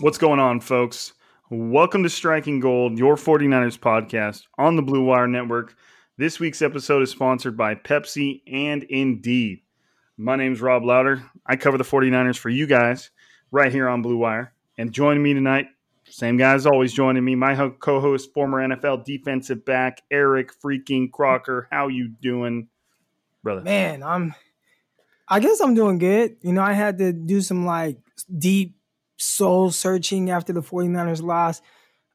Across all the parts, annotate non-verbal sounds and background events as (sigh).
What's going on, folks? Welcome to Striking Gold, your 49ers podcast on the Blue Wire Network. This week's episode is sponsored by Pepsi and Indeed. My name's Rob Louder. I cover the 49ers for you guys right here on Blue Wire. And joining me tonight, same guys always joining me, my co-host, former NFL defensive back, Eric freaking Crocker. How you doing, brother? Man, I'm I guess I'm doing good. You know, I had to do some like deep soul searching after the 49ers lost.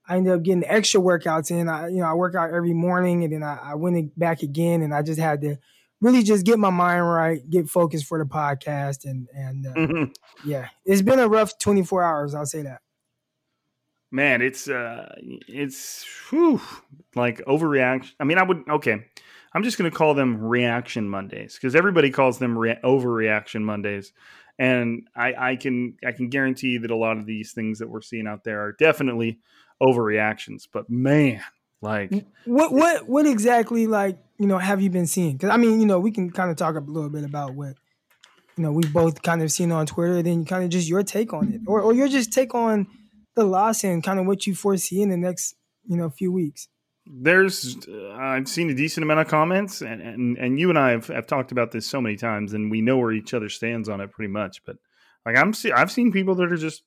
I ended up getting extra workouts in. I, you know, I work out every morning and then I, I went back again and I just had to really just get my mind right, get focused for the podcast. And, and uh, mm-hmm. yeah, it's been a rough 24 hours. I'll say that. Man, it's, uh, it's whew, like overreaction. I mean, I would, okay. I'm just going to call them reaction Mondays because everybody calls them re- overreaction Mondays and I, I can I can guarantee that a lot of these things that we're seeing out there are definitely overreactions. But man, like what what what exactly like you know have you been seeing? Because I mean you know we can kind of talk a little bit about what you know we both kind of seen on Twitter. Then kind of just your take on it, or or your just take on the loss and kind of what you foresee in the next you know few weeks there's uh, I've seen a decent amount of comments, and, and and you and I have, have talked about this so many times, and we know where each other stands on it pretty much. But like I'm, see, I've seen people that are just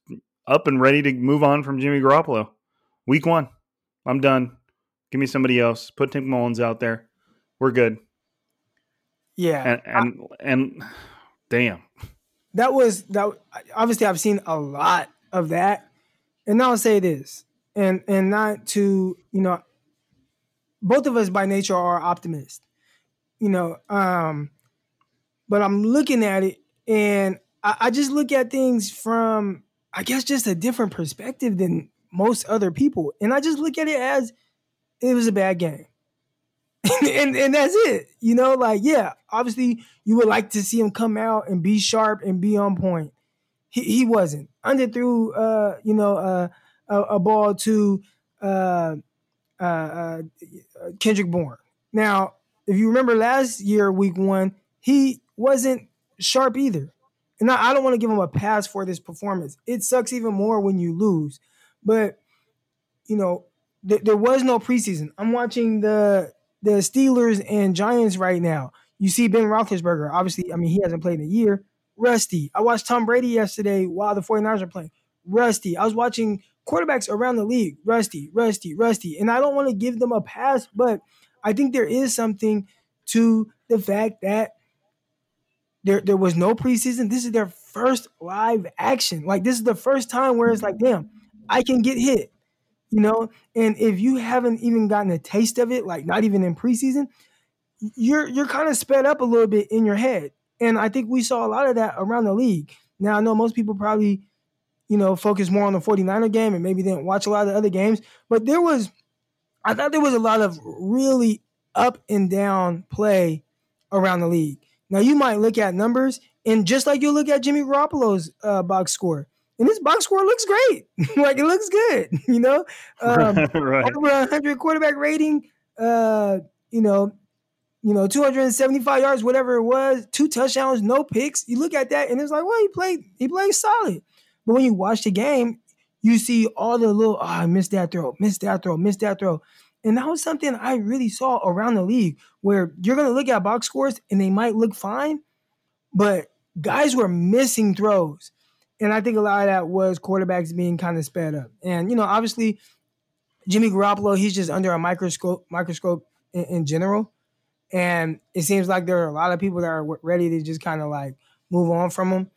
up and ready to move on from Jimmy Garoppolo. Week one, I'm done. Give me somebody else. Put Nick Mullens out there. We're good. Yeah, and and, I, and damn, that was that. Obviously, I've seen a lot of that, and I'll say this, and and not to you know both of us by nature are optimists, you know. Um, but I'm looking at it, and I, I just look at things from, I guess, just a different perspective than most other people, and I just look at it as it was a bad game. (laughs) and and that's it. You know, like yeah, obviously you would like to see him come out and be sharp and be on point. He he wasn't. Underthrew uh, you know, uh, a, a ball to uh, uh, uh, Kendrick Bourne. Now, if you remember last year, week one, he wasn't sharp either. And I, don't want to give him a pass for this performance. It sucks even more when you lose. But, you know, th- there was no preseason. I'm watching the the Steelers and Giants right now. You see Ben Roethlisberger, obviously, I mean, he hasn't played in a year. Rusty. I watched Tom Brady yesterday while the 49ers are playing. Rusty. I was watching quarterbacks around the league. Rusty, rusty, rusty. And I don't want to give them a pass, but I think there is something to the fact that there, there was no preseason. This is their first live action. Like this is the first time where it's like, damn, I can get hit. You know, and if you haven't even gotten a taste of it, like not even in preseason, you're you're kind of sped up a little bit in your head. And I think we saw a lot of that around the league. Now I know most people probably, you know, focus more on the 49er game and maybe didn't watch a lot of the other games, but there was I thought there was a lot of really up and down play around the league. Now you might look at numbers, and just like you look at Jimmy Garoppolo's uh, box score, and this box score looks great. (laughs) like it looks good, (laughs) you know. Um, (laughs) right. Over a hundred quarterback rating. Uh, you know, you know, 275 yards, whatever it was, two touchdowns, no picks. You look at that, and it's like, well, he played, he played solid. But when you watch the game, you see all the little, oh, I missed that throw, missed that throw, missed that throw. And that was something I really saw around the league where you're going to look at box scores and they might look fine, but guys were missing throws. And I think a lot of that was quarterbacks being kind of sped up. And, you know, obviously, Jimmy Garoppolo, he's just under a microscope microscope in, in general. And it seems like there are a lot of people that are ready to just kind of like move on from him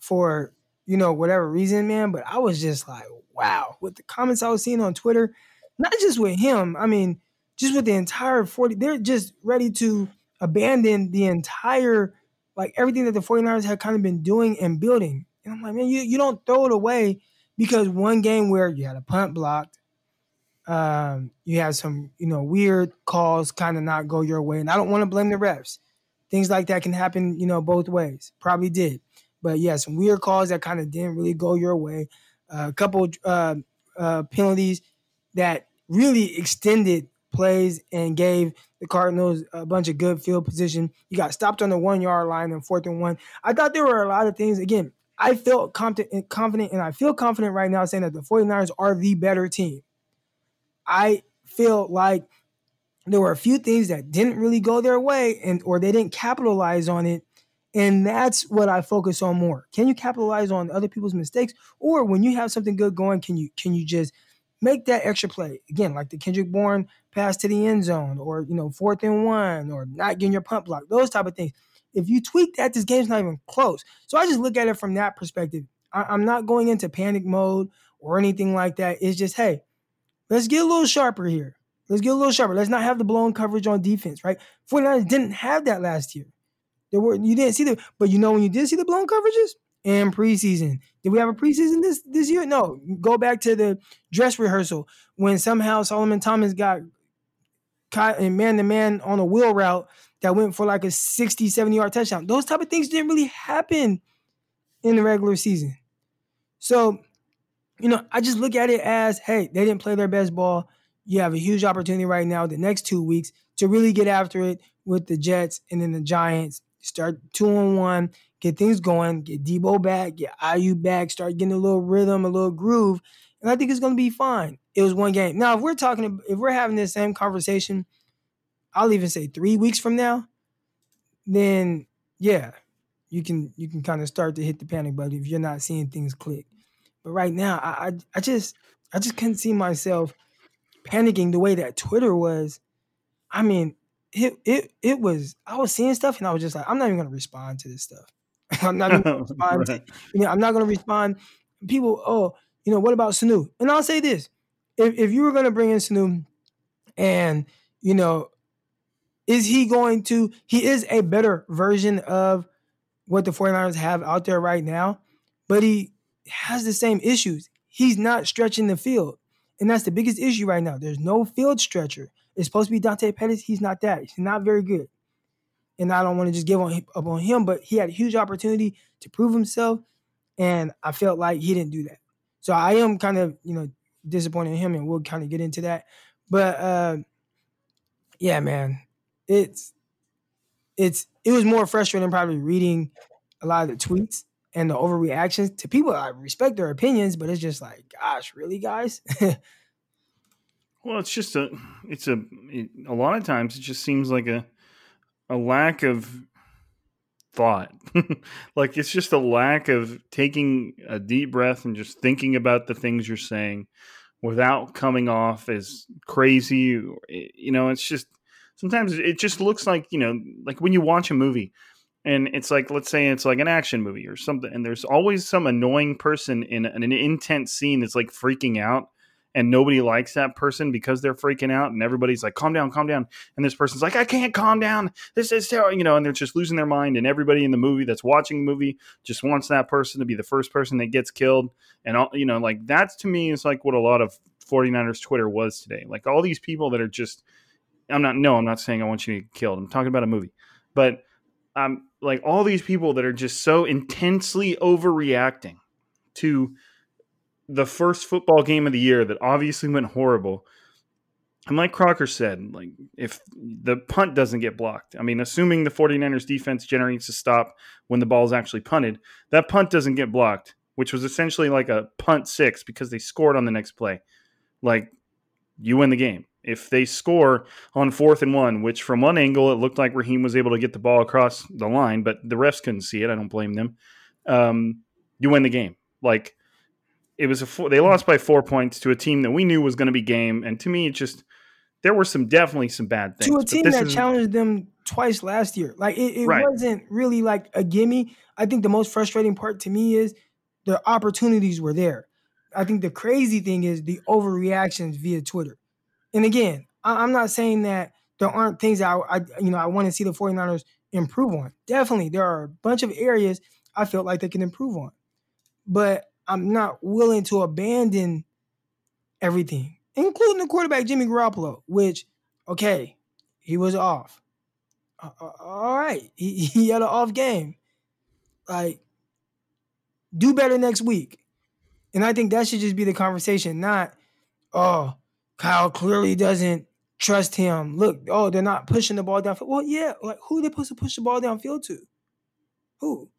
for, you know, whatever reason, man. But I was just like, wow, with the comments I was seeing on Twitter – not just with him, I mean, just with the entire 40, they're just ready to abandon the entire, like everything that the 49ers had kind of been doing and building. And I'm like, man, you, you don't throw it away because one game where you had a punt blocked, um, you had some, you know, weird calls kind of not go your way. And I don't want to blame the refs. Things like that can happen, you know, both ways. Probably did. But yeah, some weird calls that kind of didn't really go your way. Uh, a couple uh, uh, penalties that really extended plays and gave the Cardinals a bunch of good field position. You got stopped on the one yard line in fourth and one. I thought there were a lot of things. Again, I felt confident, confident, and I feel confident right now saying that the 49ers are the better team. I feel like there were a few things that didn't really go their way and or they didn't capitalize on it. And that's what I focus on more. Can you capitalize on other people's mistakes? Or when you have something good going, can you can you just make that extra play again, like the Kendrick Bourne pass to the end zone, or you know, fourth and one, or not getting your pump block, those type of things. If you tweak that, this game's not even close. So I just look at it from that perspective. I, am not going into panic mode or anything like that. It's just, hey, let's get a little sharper here. Let's get a little sharper. Let's not have the blown coverage on defense, right? 49ers didn't have that last year. There were you didn't see the, but you know when you did see the blown coverages, in preseason. Did we have a preseason this this year? No. Go back to the dress rehearsal when somehow Solomon Thomas got caught in man to man on a wheel route that went for like a 60, 70 yard touchdown. Those type of things didn't really happen in the regular season. So, you know, I just look at it as, hey, they didn't play their best ball. You have a huge opportunity right now, the next two weeks, to really get after it with the Jets and then the Giants. Start two on one, get things going, get Deebo back, get Aiyuk back, start getting a little rhythm, a little groove, and I think it's going to be fine. It was one game. Now, if we're talking, if we're having this same conversation, I'll even say three weeks from now, then yeah, you can you can kind of start to hit the panic button if you're not seeing things click. But right now, I I, I just I just couldn't see myself panicking the way that Twitter was. I mean, it it it was I was seeing stuff and I was just like, I'm not even gonna respond to this stuff. (laughs) I'm not gonna (laughs) respond. right. you know, I'm not gonna respond. People, oh, you know, what about Sanu? And I'll say this: if if you were gonna bring in Sanu, and you know, is he going to? He is a better version of what the 49ers have out there right now, but he has the same issues. He's not stretching the field. And that's the biggest issue right now. There's no field stretcher. It's supposed to be Dante Pettis. He's not that. He's not very good and I don't want to just give on, up on him, but he had a huge opportunity to prove himself, and I felt like he didn't do that. So I am kind of you know disappointed in him, and we'll kind of get into that. But uh, yeah, man, it's it's it was more frustrating probably reading a lot of the tweets and the overreactions to people. I respect their opinions, but it's just like, gosh, really, guys. (laughs) well, it's just a, it's a, it, a lot of times it just seems like a a lack of thought. (laughs) like it's just a lack of taking a deep breath and just thinking about the things you're saying without coming off as crazy. Eh, you know, it's just sometimes it just looks like, you know, like when you watch a movie and it's like, let's say it's like an action movie or something, and there's always some annoying person in an intense scene that's like freaking out and nobody likes that person because they're freaking out and everybody's like calm down calm down and this person's like i can't calm down. This is terrible you know and they're just losing their mind and everybody in the movie that's watching the movie just wants that person to be the first person that gets killed and all you know like that's to me is like what a lot of 49ers twitter was today. Like all these people that are just i'm not no i'm not saying i want you to get killed. I'm talking about a movie. But um like all these people that are just so intensely overreacting to the first football game of the year that obviously went horrible. And like Crocker said, like if the punt doesn't get blocked, I mean, assuming the 49ers defense generates a stop when the ball is actually punted, that punt doesn't get blocked, which was essentially like a punt six because they scored on the next play. Like you win the game. If they score on fourth and one, which from one angle it looked like Raheem was able to get the ball across the line, but the refs couldn't see it. I don't blame them. Um, you win the game. Like it was a four, they lost by four points to a team that we knew was going to be game, and to me, it just there were some definitely some bad things to a team that challenged them twice last year. Like it, it right. wasn't really like a gimme. I think the most frustrating part to me is the opportunities were there. I think the crazy thing is the overreactions via Twitter. And again, I, am not saying that there aren't things that I, I you know I want to see the 49ers improve on. Definitely, there are a bunch of areas I feel like they can improve on. But I'm not willing to abandon everything, including the quarterback Jimmy Garoppolo, which, okay, he was off. Uh, uh all right, (laughs) he, he had an off game. Like, do better next week. And I think that should just be the conversation, not, oh, Kyle clearly doesn't trust him. Look, oh, they're not pushing the ball downfield. Well, yeah, like who are they supposed to push the ball downfield to? Who?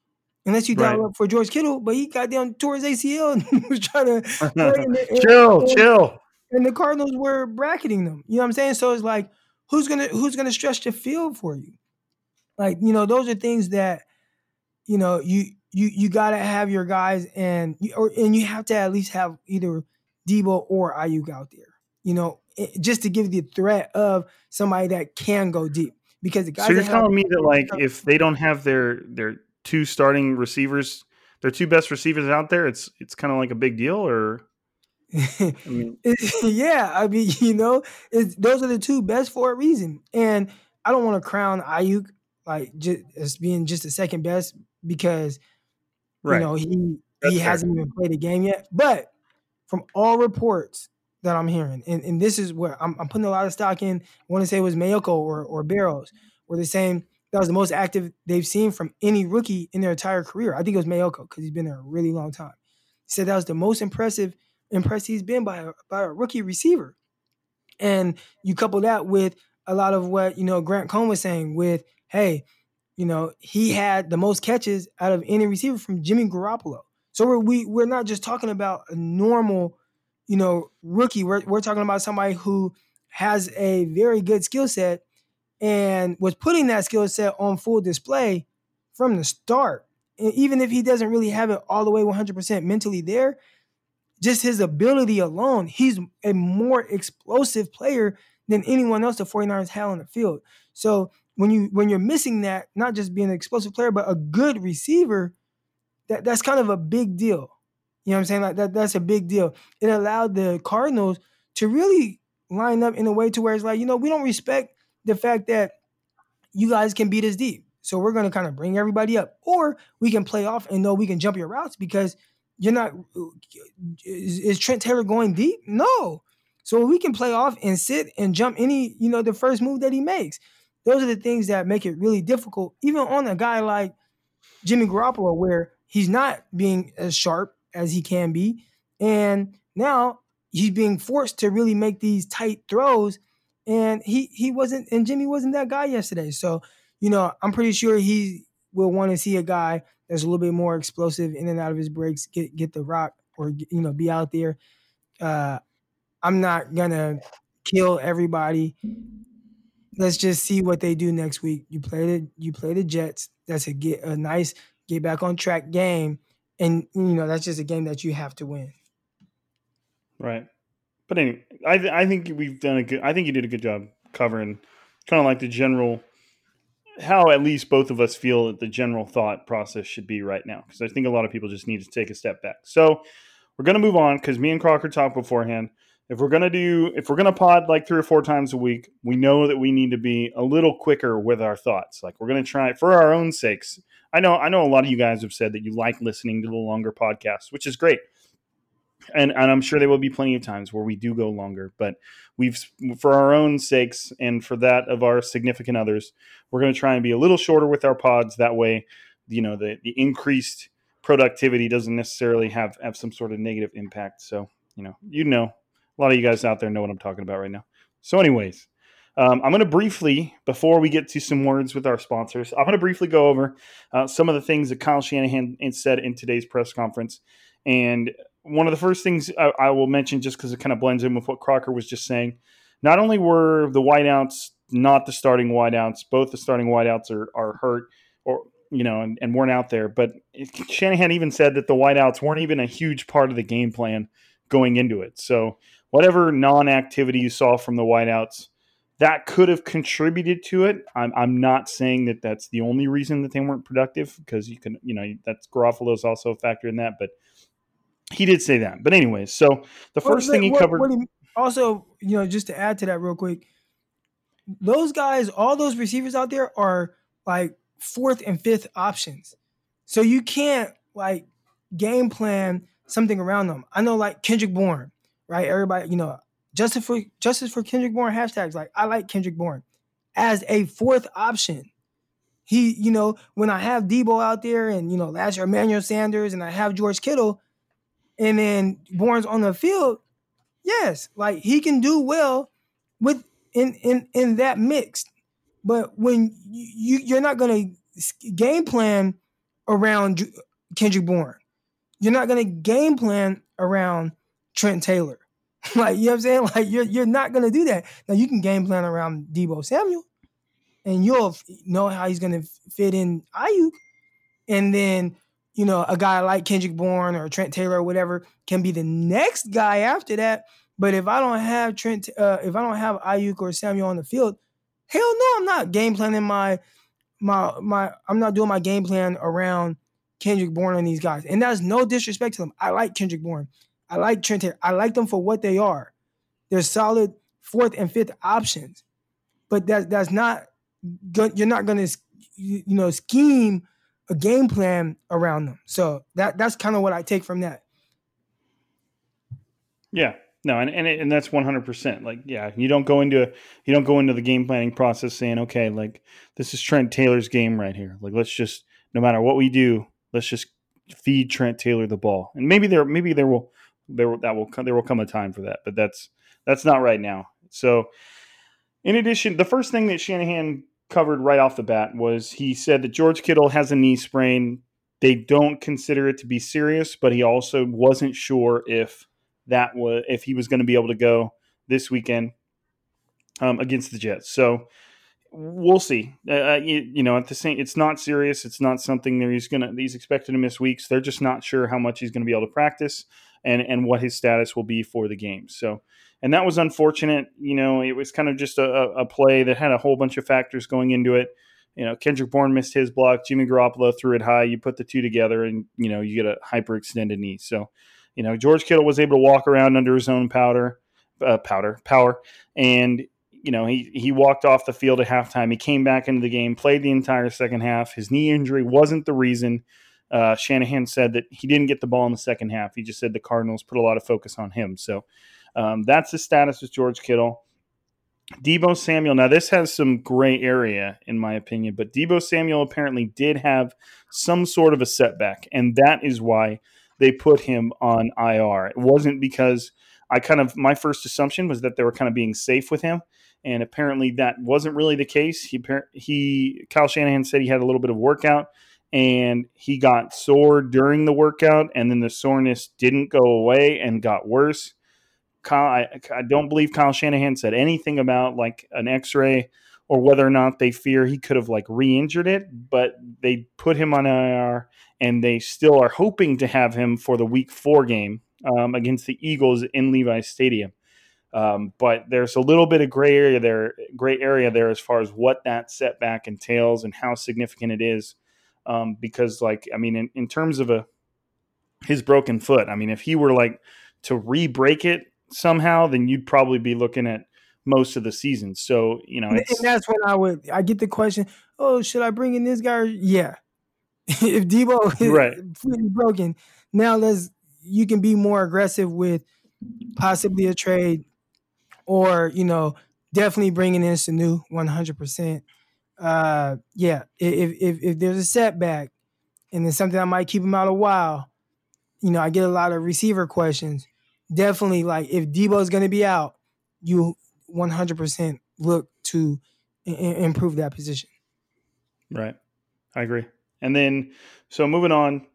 Unless you dial right. up for George Kittle, but he got down towards ACL and (laughs) was trying to (laughs) the, chill, and, chill. And the Cardinals were bracketing them. You know what I'm saying? So it's like, who's gonna who's gonna stretch the field for you? Like, you know, those are things that, you know, you you you gotta have your guys and or and you have to at least have either Deebo or Aiyuk out there. You know, eh, just to give the threat of somebody that can go deep. Because the guys so you're telling me that like (laughs) if they don't have their their two starting receivers, their two best receivers out there, it's it's kind of like a big deal, or I mean, (laughs) yeah, I mean, (laughs) you know, those are the two best for a reason. And I don't want to crown Aiyuk like just as being just the second best because right. you know he That's he fair. hasn't even played a game yet. But from all reports that I'm hearing, and, and this is where I'm, I'm putting a lot of stock in. I want to say it was Maiocco or or Barrows, where they're saying that was the most active they've seen from any rookie in their entire career. I think it was Maiocco because he's been there a really long time. He said that was the most impressive impressed he's been by a, by a rookie receiver. And you couple that with a lot of what you know Grant Cohn was saying with, hey, you know, he had the most catches out of any receiver from Jimmy Garoppolo. So we're we, we're not just talking about a normal, you know, rookie. We're we're talking about somebody who has a very good skill set and was putting that skill set on full display from the start. And even if he doesn't really have it all the way 100% mentally there, just his ability alone, he's a more explosive player than anyone else the 49ers had on the field. So when you when you're missing that, not just being an explosive player, but a good receiver, that, that's kind of a big deal. You know what I'm saying? Like that that's a big deal. It allowed the Cardinals to really line up in a way to where it's like, you know, we don't respect the fact that you guys can beat us deep. So we're going to kind of bring everybody up, or we can play off and know we can jump your routes because you're not. Is, is Trent Taylor going deep? No. So we can play off and sit and jump any, you know, the first move that he makes. Those are the things that make it really difficult, even on a guy like Jimmy Garoppolo, where he's not being as sharp as he can be. And now he's being forced to really make these tight throws and he he wasn't and Jimmy wasn't that guy yesterday. So, you know, I'm pretty sure he will want to see a guy that's a little bit more explosive in and out of his breaks, get get the rock or you know, be out there. Uh I'm not gonna kill everybody let's just see what they do next week. You play the you play the Jets. That's a get a nice get back on track game, and you know that's just a game that you have to win. Right. But anyway, I th- I think we've done a good. I think you did a good job covering kind of like the general how at least both of us feel that the general thought process should be right now because I think a lot of people just need to take a step back. So we're to move on because me and Crocker talked beforehand. If we're to do, if we're to pod like three or four times a week, we know that we need to be a little quicker with our thoughts. Like we're to try for our own sakes. I know, I know a lot of you guys have said that you like listening to the longer podcasts, which is great and and I'm sure there will be plenty of times where we do go longer, but we've for our own sakes and for that of our significant others, we're going to try and be a little shorter with our pods. That way, you know, the the increased productivity doesn't necessarily have have some sort of negative impact. So, you know, you know, a lot of you guys out there know what I'm talking about right now. So, anyways. Um, I'm going to briefly, before we get to some words with our sponsors, I'm going to briefly go over uh, some of the things that Kyle Shanahan said in today's press conference. And one of the first things I, I will mention, just because it kind of blends in with what Crocker was just saying, not only were the wideouts not the starting wideouts, both the starting wideouts are, are hurt or you know and, and weren't out there, but Shanahan even said that the wideouts weren't even a huge part of the game plan going into it. So whatever non-activity you saw from the wideouts, that could have contributed to it. I'm, I'm not saying that that's the only reason that they weren't productive because you can, you know, that's Garoppolo's also a factor in that, but he did say that. But anyways, so the first thing he what, covered. What he, also, you know, just to add to that real quick, those guys, all those receivers out there are like fourth and fifth options. So you can't like game plan something around them. I know like Kendrick Bourne, right? Everybody, you know, justice for justice for Kendrick Bourne hashtags. Like I like Kendrick Bourne as a fourth option. He, you know, when I have Deebo out there and you know last year Emmanuel Sanders and I have George Kittle, and then Bourne's on the field, yes, like he can do well with in in in that mix. But when you you're not gonna game plan around Kendrick Bourne, you're not gonna game plan around Trent Taylor. (laughs) like you know what I'm saying? Like you're you're not gonna do that. Now you can game plan around Deebo Samuel, and you'll know how he's gonna fit in Aiyuk, and then you know, a guy like Kendrick Bourne or Trent Taylor or whatever can be the next guy after that. But if I don't have Trent, uh, if I don't have Aiyuk or Samuel on the field, hell no, I'm not game planning my my my. I'm not doing my game plan around Kendrick Bourne and these guys. And that's no disrespect to them. I like Kendrick Bourne. I like Trent Taylor. I like them for what they are. They're solid fourth and fifth options. But that that's not. You're not going to you know scheme a game plan around them. So that that's kind of what I take from that. Yeah. No, and and, and that's one hundred percent. Like, yeah, you don't go into you don't go into the game planning process saying, okay, like this is Trent Taylor's game right here. Like, let's just no matter what we do, let's just feed Trent Taylor the ball. And maybe there maybe there will there will, that will there will come a time for that, but that's that's not right now. So, in addition, the first thing that Shanahan covered right off the bat was he said that George Kittle has a knee sprain. They don't consider it to be serious, but he also wasn't sure if that was if he was going to be able to go this weekend um, against the Jets. So we'll see. Uh, uh, you, you, know, at the same, it's not serious. It's not something that he's gonna. He's expected to miss weeks. They're just not sure how much he's going to be able to practice and and what his status will be for the game. So and that was unfortunate. You know, it was kind of just a, a play that had a whole bunch of factors going into it. You know, Kendrick Bourne missed his block. Jimmy Garoppolo threw it high. You put the two together, and you know you get a hyperextended knee. So, you know, George Kittle was able to walk around under his own powder, uh, powder, power, and you know he he walked off the field at halftime. He came back into the game, played the entire second half. His knee injury wasn't the reason. Uh, Shanahan said that he didn't get the ball in the second half. He just said the Cardinals put a lot of focus on him. So um, that's the status with George Kittle. Deebo Samuel. Now, this has some gray area, in my opinion, but Deebo Samuel apparently did have some sort of a setback, and that is why they put him on IR. It wasn't because I kind of, my first assumption was that they were kind of being safe with him, and apparently that wasn't really the case. He, he, Kyle Shanahan said he had a little bit of workout, and he got sore during the workout, and then the soreness didn't go away and got worse. Kyle, I, I don't believe Kyle Shanahan said anything about like an X-ray or whether or not they fear he could have like re-injured it, but they put him on IR and they still are hoping to have him for the Week Four game um, against the Eagles in Levi Stadium. Um, but there's a little bit of gray area there, gray area there as far as what that setback entails and how significant it is. Um, because, like, I mean, in, in terms of a his broken foot, I mean, if he were like to re-break it somehow, then you'd probably be looking at most of the season. So you know, and that's when I would I get the question, oh, should I bring in this guy? Yeah, (laughs) if Deebo is right. (laughs) broken, now let's you can be more aggressive with possibly a trade, or you know, definitely bringing in Sanu one hundred percent. Uh, yeah, if if if there's a setback, and then something that might keep him out a while, you know, I get a lot of receiver questions. Definitely, like if Deebo's going to be out, you 100% look to I- improve that position. Right. I agree. And then, so moving on,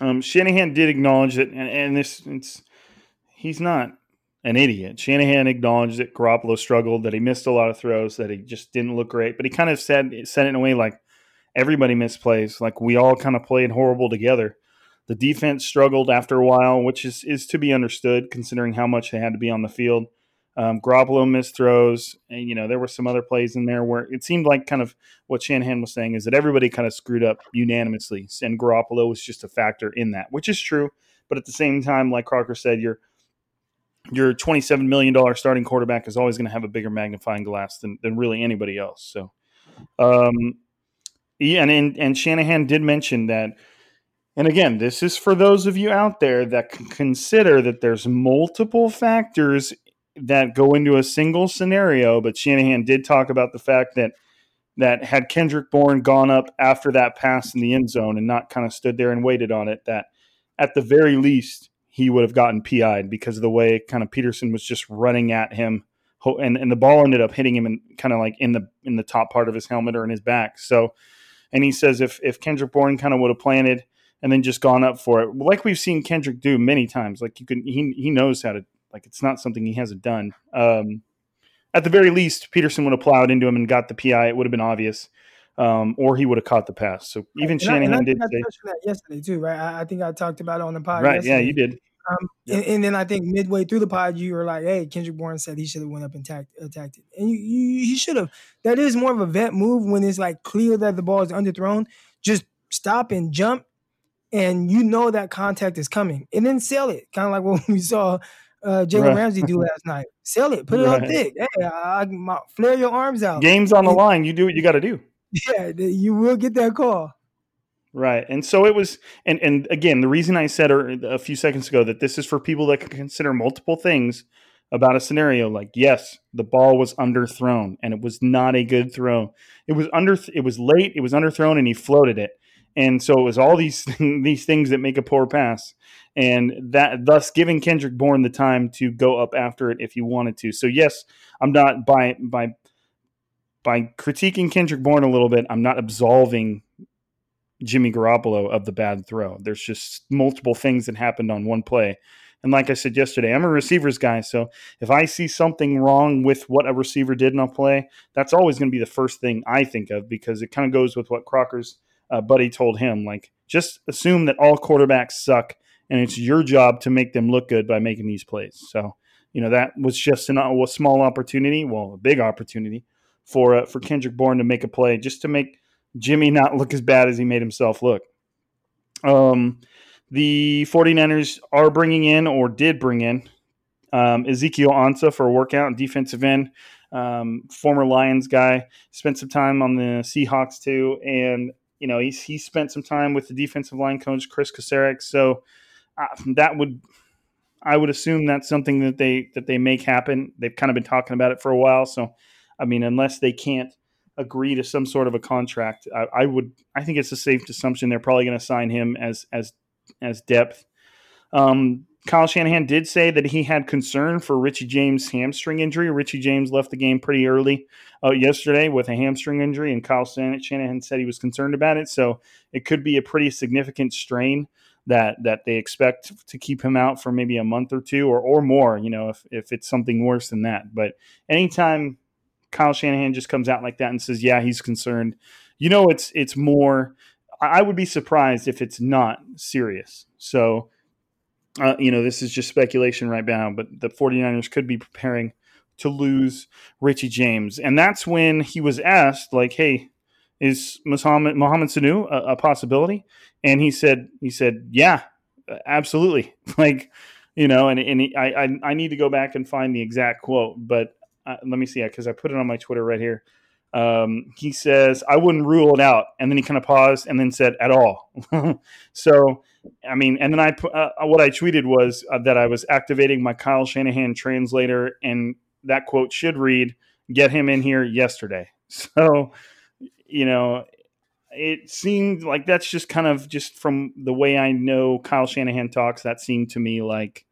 um, Shanahan did acknowledge that, and, and this, it's, he's not an idiot. Shanahan acknowledged that Garoppolo struggled, that he missed a lot of throws, that he just didn't look great. But he kind of said, said it in a way like everybody misplays. Like we all kind of played horrible together. The defense struggled after a while, which is, is to be understood considering how much they had to be on the field. Um, Garoppolo missed throws, and you know there were some other plays in there where it seemed like kind of what Shanahan was saying is that everybody kind of screwed up unanimously, and Garoppolo was just a factor in that, which is true. But at the same time, like Crocker said, your your twenty seven million dollar starting quarterback is always going to have a bigger magnifying glass than than really anybody else. So, um, yeah, and and, and Shanahan did mention that. And again, this is for those of you out there that can consider that there's multiple factors that go into a single scenario, but Shanahan did talk about the fact that that had Kendrick Bourne gone up after that pass in the end zone and not kind of stood there and waited on it, that at the very least he would have gotten PI'd because of the way kind of Peterson was just running at him, and and the ball ended up hitting him in kind of like in the in the top part of his helmet or in his back. So, and he says if if Kendrick Bourne kind of would have planted and then just gone up for it, like we've seen Kendrick do many times, like you can he he knows how to like it's not something he hasn't done. Um, at the very least, Peterson would have plowed into him and got the PI. It would have been obvious, um, or he would have caught the pass. So even and Shanahan I, I did say that yesterday too, right? I, I, think I talked about it on the pod. Right? Yesterday. Yeah, you did. Um, and, and, then I think midway through the pod, you were like, "Hey, Kendrick Bourne said he should have went up and attacked, attacked it, and you, you he should have." That is more of a vet move when it's like clear that the ball is underthrown. Just stop and jump, and you know that contact is coming, and then sell it, kind of like (laughs) what we saw uh, Jalen right. Ramsey do (laughs) last night. Sell it, put it right. up thick. Hey, I, I, flare your arms out. Game's on the and, line. You do what you got to do. (laughs) Yeah, you will get that call. Right, and so it was, and and again, the reason I said a few seconds ago that this is for people that can consider multiple things about a scenario. Like, yes, the ball was underthrown, and it was not a good throw. It was under, it was late, it was underthrown, and he floated it, and so it was all these (laughs) these things that make a poor pass and that thus giving Kendrick Bourne the time to go up after it if he wanted to. So yes, I'm not by by by critiquing Kendrick Bourne a little bit, I'm not absolving Jimmy Garoppolo of the bad throw. There's just multiple things that happened on one play. And like I said yesterday, I'm a receivers guy. So if I see something wrong with what a receiver did in a play, that's always going to be the first thing I think of because it kind of goes with what Crocker's uh, buddy told him. Like, just assume that all quarterbacks suck and it's your job to make them look good by making these plays. So, you know, that was just an, a small opportunity, well, a big opportunity for uh, for Kendrick Bourne to make a play, just to make Jimmy (laughs) not look as bad as he made himself look. Um, the 49ers are bringing in or did bring in um, Ezekiel Ansah for a workout and defensive end. Um, former Lions guy, spent some time on the Seahawks too, and you know he's he spent some time with the defensive line coach Kris Kocurek. So uh, that would I would assume that's something that they that they make happen. They've kind of been talking about it for a while. So, I mean, unless they can't agree to some sort of a contract, I, I would I think it's a safe assumption they're probably going to sign him as as as depth. Um, Kyle Shanahan did say that he had concern for Richie James' hamstring injury. Richie James left the game pretty early uh, yesterday with a hamstring injury, and Kyle Shanahan said he was concerned about it. So it could be a pretty significant strain that that they expect to keep him out for maybe a month or two or, or more, you know, if, if it's something worse than that. But anytime Kyle Shanahan just comes out like that and says, "Yeah, he's concerned," you know, it's it's more. I would be surprised if it's not serious. So, uh, you know, this is just speculation right now, but the 49ers could be preparing to lose Richie James. And that's when he was asked, like, hey, is Mohamed, Mohamed Sanu a, a possibility? And he said, he said, yeah, absolutely. (laughs) like, you know, and, and he, I, I, I, need to go back and find the exact quote, but uh, let me see it because I put it on my Twitter right here. Um, he says, I wouldn't rule it out. And then he kind of paused and then said, at all. (laughs) so, I mean, and then I, uh, what I tweeted was uh, that I was activating my Kyle Shanahan translator, and that quote should read, get him in here yesterday. (laughs) So, you know, it seemed like that's just kind of just from the way I know Kyle Shanahan talks, that seemed to me like,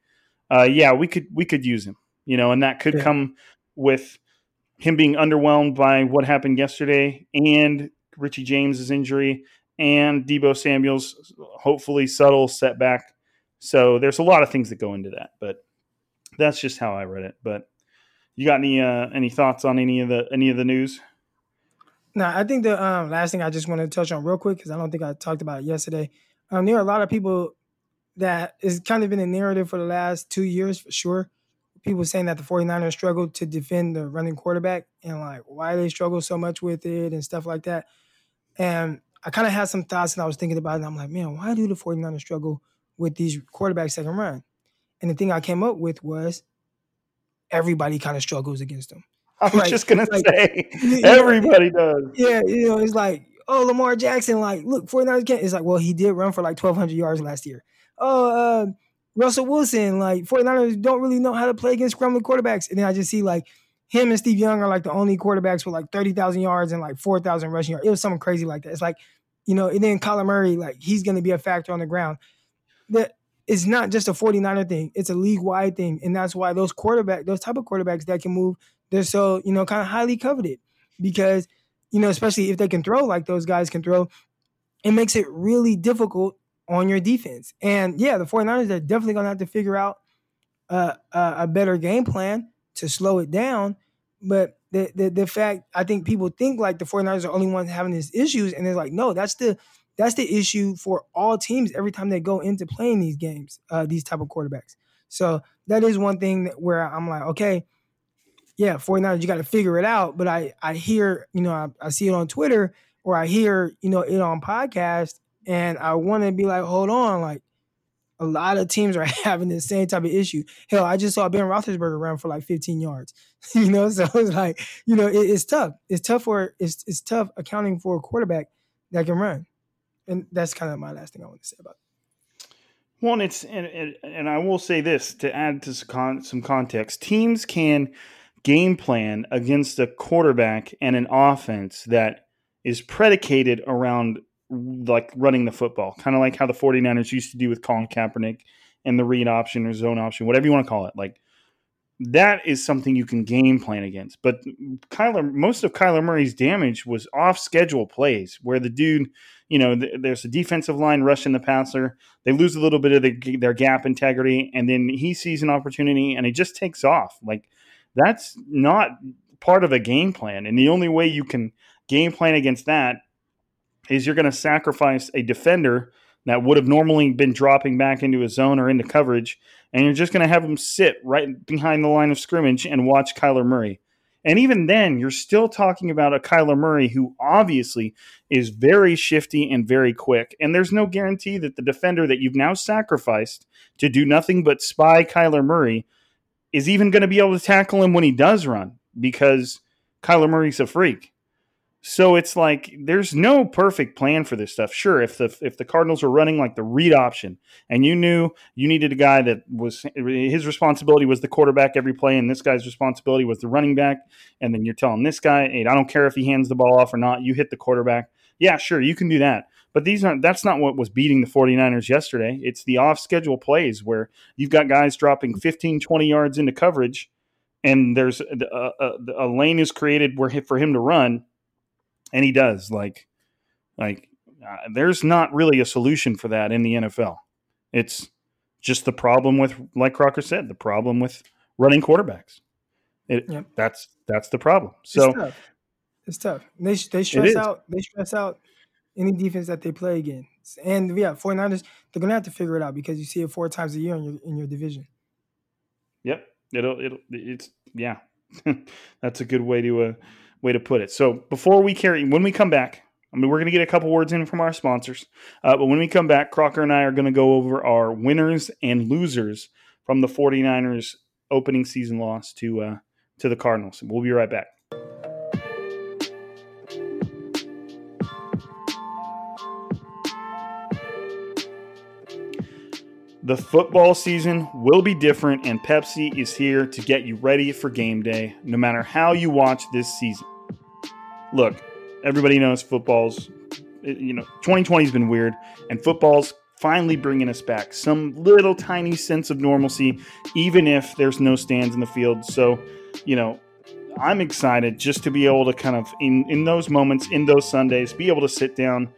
uh, yeah, we could, we could use him, you know, and that could yeah. come with, him being underwhelmed by what happened yesterday and Richie James's injury and Deebo Samuel's hopefully subtle setback. So there's a lot of things that go into that, but that's just how I read it. But you got any uh, any thoughts on any of the any of the news? No, I think the um, last thing I just want to touch on real quick because I don't think I talked about it yesterday. Um, there are a lot of people that is kind of been a narrative for the last two years for sure people saying that the 49ers struggled to defend the running quarterback and like why they struggle so much with it and stuff like that. And I kind of had some thoughts and I was thinking about it. And I'm like, man, why do the 49ers struggle with these quarterbacks second run? And the thing I came up with was everybody kind of struggles against them. (laughs) I was like, just gonna like, say (laughs) everybody does. Yeah, you know, it's like, oh, Lamar Jackson, like, look, 49ers can't. It's like, well, he did run for like 1,200 yards last year. Oh, uh, Russell Wilson, like 49ers don't really know how to play against scrambling quarterbacks. And then I just see like him and Steve Young are like the only quarterbacks with like 30,000 yards and like 4,000 rushing yards. It was something crazy like that. It's like, you know, and then Kyler Murray, like he's going to be a factor on the ground. That it's not just a 49er thing, it's a league wide thing. And that's why those quarterback, those type of quarterbacks that can move, they're so, you know, kind of highly coveted because, you know, especially if they can throw like those guys can throw, it makes it really difficult on your defense. And yeah, the 49ers are definitely going to have to figure out a, a better game plan to slow it down. But the, the fact I think people think like the 49ers are the only ones having these issues, and they're like, no, that's the that's the issue for all teams every time they go into playing these games, uh, these type of quarterbacks. So that is one thing where I'm like, okay, yeah, 49ers, you got to figure it out. But I I hear, you know, I, I see it on Twitter or I hear, you know, it on podcast, and I want to be like, hold on, like a lot of teams are (laughs) having the same type of issue. Hell, I just saw Ben Roethlisberger run for like 15 yards. (laughs) you know, so it's like, you know, it, it's tough. It's tough for it's it's tough accounting for a quarterback that can run, and that's kind of my last thing I want to say about. It. Well, it's and, and, and I will say this to add to some some context: teams can game plan against a quarterback and an offense that is predicated around like running the football, kind of like how the 49ers used to do with Colin Kaepernick and the read option or zone option, whatever you want to call it. Like that is something you can game plan against. But Kyler, most of Kyler Murray's damage was off schedule plays where the dude, you know, th- there's a defensive line rushing the passer. They lose a little bit of the, their gap integrity, and then he sees an opportunity and he just takes off. Like that's not part of a game plan. And the only way you can game plan against that is you're going to sacrifice a defender that would have normally been dropping back into his zone or into coverage, and you're just going to have him sit right behind the line of scrimmage and watch Kyler Murray. And even then, you're still talking about a Kyler Murray who obviously is very shifty and very quick. And there's no guarantee that the defender that you've now sacrificed to do nothing but spy Kyler Murray is even going to be able to tackle him when he does run because Kyler Murray's a freak. So it's like there's no perfect plan for this stuff. Sure, if the if the Cardinals were running like the read option and you knew you needed a guy that was his responsibility was the quarterback every play and this guy's responsibility was the running back and then you're telling this guy, "Hey, I don't care if he hands the ball off or not, you hit the quarterback." Yeah, sure, you can do that. But these aren't that's not what was beating the 49ers yesterday. It's the off-schedule plays where you've got guys dropping 15 20 yards into coverage and there's a, a, a lane is created where for him to run and he does. Like, like uh, there's not really a solution for that in the NFL. It's just the problem with, like Crocker said, the problem with running quarterbacks. It, yep. That's that's the problem. So it's tough. It's tough. They they stress out. They stress out any defense that they play against. And yeah, 49ers, they're gonna have to figure it out because you see it four times a year in your in your division. Yep. It'll it'll it's yeah. (laughs) That's a good way to uh way to put it. So before we carry when we come back, I mean we're gonna get a couple words in from our sponsors. Uh, but when we come back, Crocker and I are gonna go over our winners and losers from the 49ers opening season loss to uh to the Cardinals. We'll be right back. The football season will be different, and Pepsi is here to get you ready for game day, no matter how you watch this season. Look, everybody knows football's, you know, 2020 has been weird, and football's finally bringing us back some little tiny sense of normalcy, even if there's no stands in the field. So, you know, I'm excited just to be able to kind of, in, in those moments, in those Sundays, be able to sit down,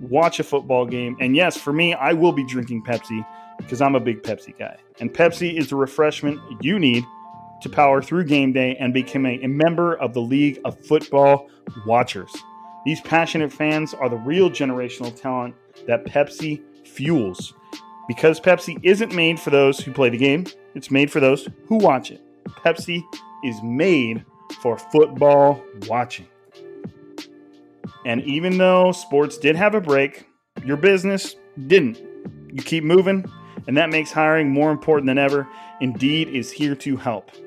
watch a football game. And yes, for me, I will be drinking Pepsi because I'm a big Pepsi guy. And Pepsi is the refreshment you need to power through game day and become a, a member of the League of Football Watchers. These passionate fans are the real generational talent that Pepsi fuels. Because Pepsi isn't made for those who play the game, it's made for those who watch it. Pepsi is made for football watching. And even though sports did have a break, your business didn't. You keep moving, and that makes hiring more important than ever. Indeed is here to help.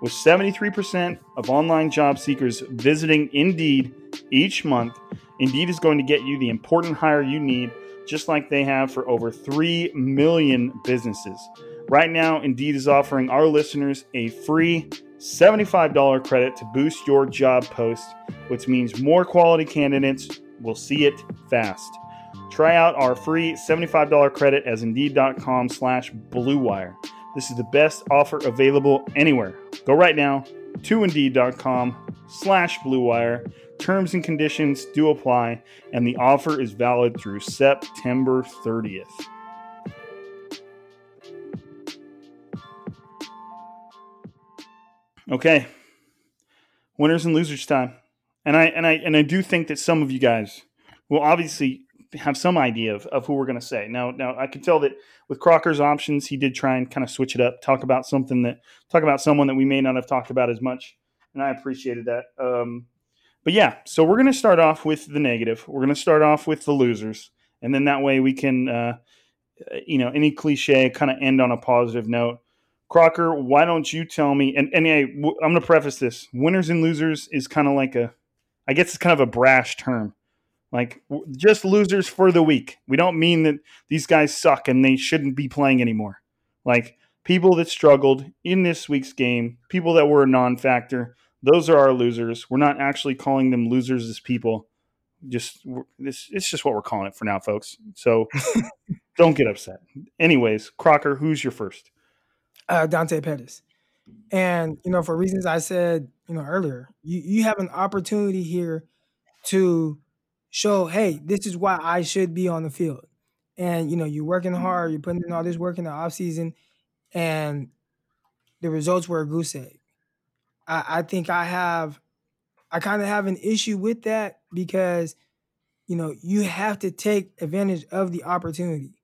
with 73% of online job seekers visiting Indeed each month, Indeed is going to get you the important hire you need, just like they have for over 3 million businesses. Right now, Indeed is offering our listeners a free $75 credit to boost your job post, which means more quality candidates will see it fast. Try out our free $75 credit as Indeed.com slash BlueWire. This is the best offer available anywhere. Go right now to Indeed.com slash blue wire. Terms and conditions do apply, and the offer is valid through September 30th. Okay. Winners and losers time. And I and I and I do think that some of you guys will obviously have some idea of, of who we're going to say. Now, now I can tell that with Crocker's options, he did try and kind of switch it up, talk about something that talk about someone that we may not have talked about as much, and I appreciated that. Um, but yeah, so we're going to start off with the negative. We're going to start off with the losers, and then that way we can, uh, you know, any cliche kind of end on a positive note. Crocker, why don't you tell me? And and yeah, I'm going to preface this: winners and losers is kind of like a, I guess it's kind of a brash term like just losers for the week. We don't mean that these guys suck and they shouldn't be playing anymore. Like people that struggled in this week's game, people that were a non-factor, those are our losers. We're not actually calling them losers as people. Just this it's just what we're calling it for now, folks. So (laughs) don't get upset. Anyways, Crocker, who's your first? Uh, Dante Pettis. And you know, for reasons I said, you know, earlier, you, you have an opportunity here to show, hey, this is why I should be on the field. And you know, you're working mm-hmm. hard, you're putting in all this work in the off season, and the results were a goose egg. I, I think I have I kind of have an issue with that because you know you have to take advantage of the opportunity.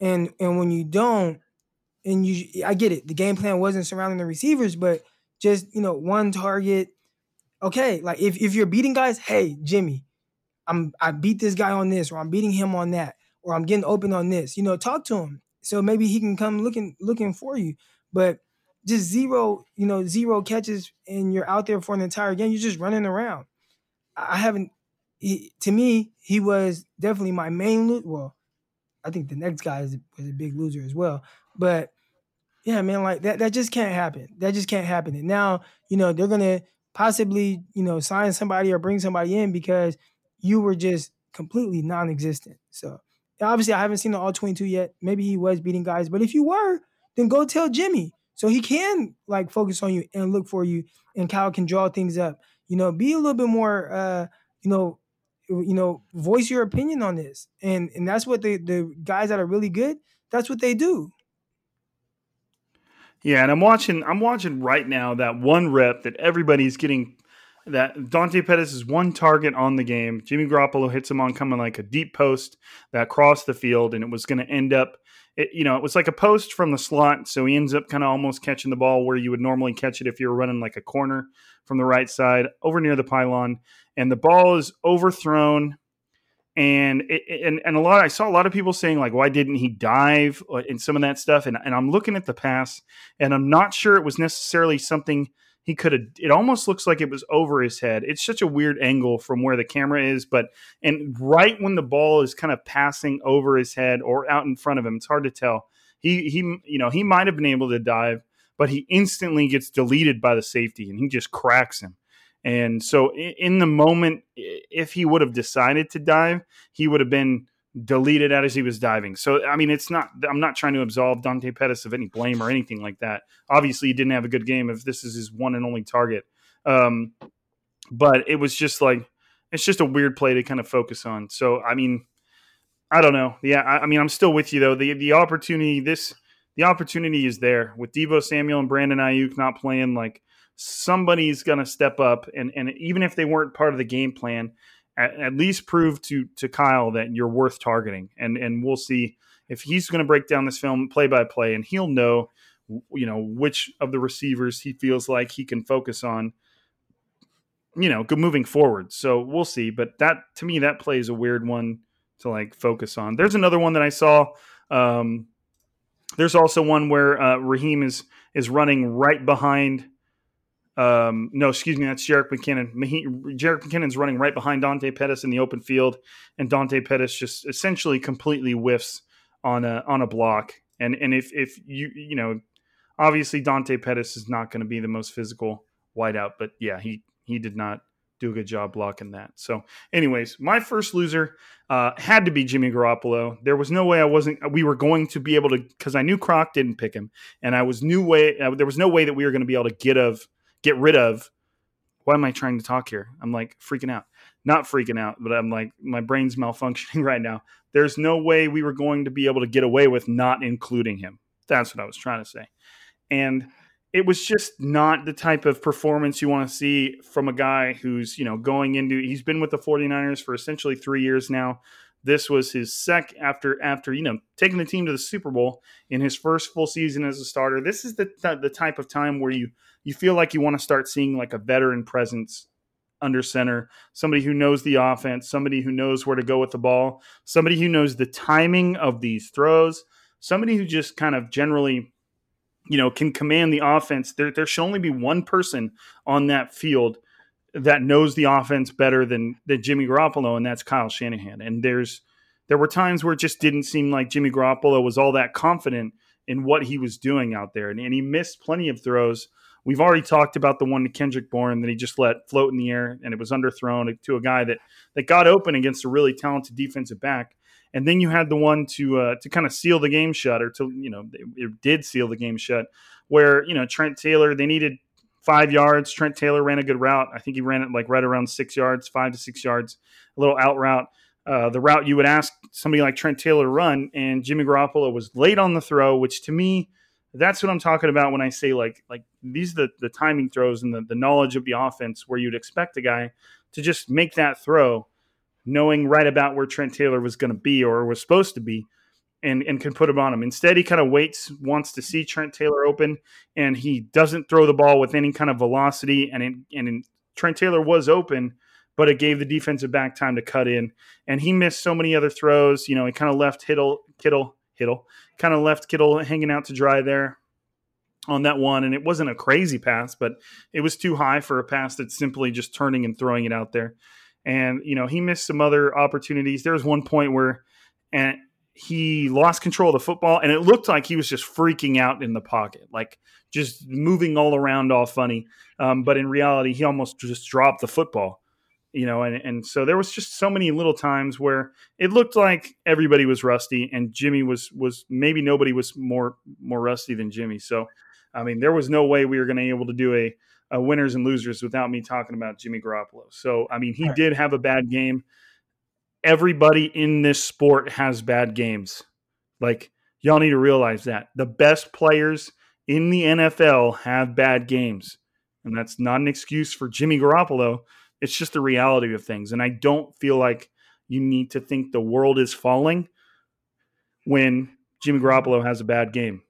And and when you don't, and you I get it, the game plan wasn't surrounding the receivers, but just you know, one target. Okay, like if, if you're beating guys, hey, Jimmy, I'm I beat this guy on this, or I'm beating him on that, or I'm getting open on this. You know, talk to him so maybe he can come looking looking for you. But just zero, you know, zero catches, and you're out there for an entire game. You're just running around. I haven't. He, to me, he was definitely my main. Well, I think the next guy is, was a big loser as well. But yeah, man, like that that just can't happen. That just can't happen. And now, you know, they're gonna possibly, you know, sign somebody or bring somebody in because you were just completely non-existent. So obviously I haven't seen the all 22 yet. Maybe he was beating guys, but if you were, then go tell Jimmy so he can like focus on you and look for you and Kyle can draw things up. You know, be a little bit more uh, you know, you know, voice your opinion on this. And and that's what the the guys that are really good, that's what they do. Yeah, and I'm watching. I'm watching right now that one rep that everybody's getting. That Dante Pettis is one target on the game. Jimmy Garoppolo hits him on coming like a deep post that crossed the field, and it was going to end up. It, you know, it was like a post from the slot, so he ends up kind of almost catching the ball where you would normally catch it if you were running like a corner from the right side over near the pylon, and the ball is overthrown and it, and and a lot I saw a lot of people saying like why didn't he dive and some of that stuff and and I'm looking at the pass and I'm not sure it was necessarily something he could have it almost looks like it was over his head. It's such a weird angle from where the camera is but and right when the ball is kind of passing over his head or out in front of him it's hard to tell. He he you know he might have been able to dive but he instantly gets deleted by the safety and he just cracks him. And so, in the moment, if he would have decided to dive, he would have been deleted as he was diving. So, I mean, it's not, I'm not trying to absolve Dante Pettis of any blame or anything like that. Obviously, he didn't have a good game if this is his one and only target. Um, but it was just like, it's just a weird play to kind of focus on. So, I mean, I don't know. Yeah, I, I mean, I'm still with you though. The the opportunity, this the opportunity is there with Deebo Samuel and Brandon Aiyuk not playing. Like somebody's to step up, and and even if they weren't part of the game plan, at, at, least prove to to Kyle that you're worth targeting, and and we'll see if he's going to break down this film play by play, and he'll know, you know, which of the receivers he feels like he can focus on. You know, moving forward. So we'll see. But that to me, that play is a weird one to like focus on. There's another one that I saw. Um, there's also one where uh, Raheem is is running right behind um, no, excuse me, that's Jerick McKinnon. Jerick McKinnon's running right behind Dante Pettis in the open field, and Dante Pettis just essentially completely whiffs on a on a block. And and if if you you know, obviously Dante Pettis is not going to be the most physical wideout, but yeah, he he did not do a good job blocking that. So, anyways, my first loser uh, had to be Jimmy Garoppolo. There was no way I wasn't. We were going to be able to because I knew Croc didn't pick him, and I was new way. Uh, there was no way that we were going to be able to get of get rid of. Why am I trying to talk here? I'm like freaking out. Not freaking out, but I'm like, my brain's (laughs) malfunctioning right now. There's no way we were going to be able to get away with not including him. That's what I was trying to say. And it was just not the type of performance you want to see from a guy who's, you know, going into he's been with the 49ers for essentially 3 years now. This was his sec after after, you know, taking the team to the Super Bowl in his first full season as a starter. This is the the type of time where you you feel like you want to start seeing like a veteran presence under center, somebody who knows the offense, somebody who knows where to go with the ball, somebody who knows the timing of these throws, somebody who just kind of generally, you know, can command the offense. There, there should only be one person on that field that knows the offense better than, than Jimmy Garoppolo, and that's Kyle Shanahan. And there's there were times where it just didn't seem like Jimmy Garoppolo was all that confident in what he was doing out there, and, and he missed plenty of throws We've already talked about the one to Kendrick Bourne that he just let float in the air and it was underthrown to a guy that that got open against a really talented defensive back. And then you had the one to uh, to kind of seal the game shut, or to you know it, it did seal the game shut, where you know Trent Taylor they needed five yards. Trent Taylor ran a good route. I think he ran it like right around six yards, five to six yards, a little out route. Uh, the route you would ask somebody like Trent Taylor to run, and Jimmy Garoppolo was late on the throw, which to me that's what I'm talking about when I say like like these are the, the timing throws and the, the knowledge of the offense where you'd expect a guy to just make that throw knowing right about where Trent Taylor was going to be or was supposed to be and and can put him on him. Instead, he kind of waits, wants to see Trent Taylor open, and he doesn't throw the ball with any kind of velocity. And it, and in, Trent Taylor was open, but it gave the defensive back time to cut in, and he missed so many other throws. You know, he kind of left Hittle Kittle Kittle kind of left Kittle hanging out to dry there on that one. And it wasn't a crazy pass, but it was too high for a pass that's simply just turning and throwing it out there. And, you know, he missed some other opportunities. There was one point where, and he lost control of the football and it looked like he was just freaking out in the pocket, like just moving all around all funny. Um, but in reality, he almost just dropped the football, you know, and, and so there was just so many little times where it looked like everybody was rusty and Jimmy was, was maybe nobody was more, more rusty than Jimmy. So, I mean, there was no way we were going to be able to do a, a winners and losers without me talking about Jimmy Garoppolo. So, I mean, he right. did have a bad game everybody in this sport has bad games. Like y'all need to realize that the best players in the NFL have bad games. And that's not an excuse for Jimmy Garoppolo. It's just the reality of things. And I don't feel like you need to think the world is falling when Jimmy Garoppolo has a bad game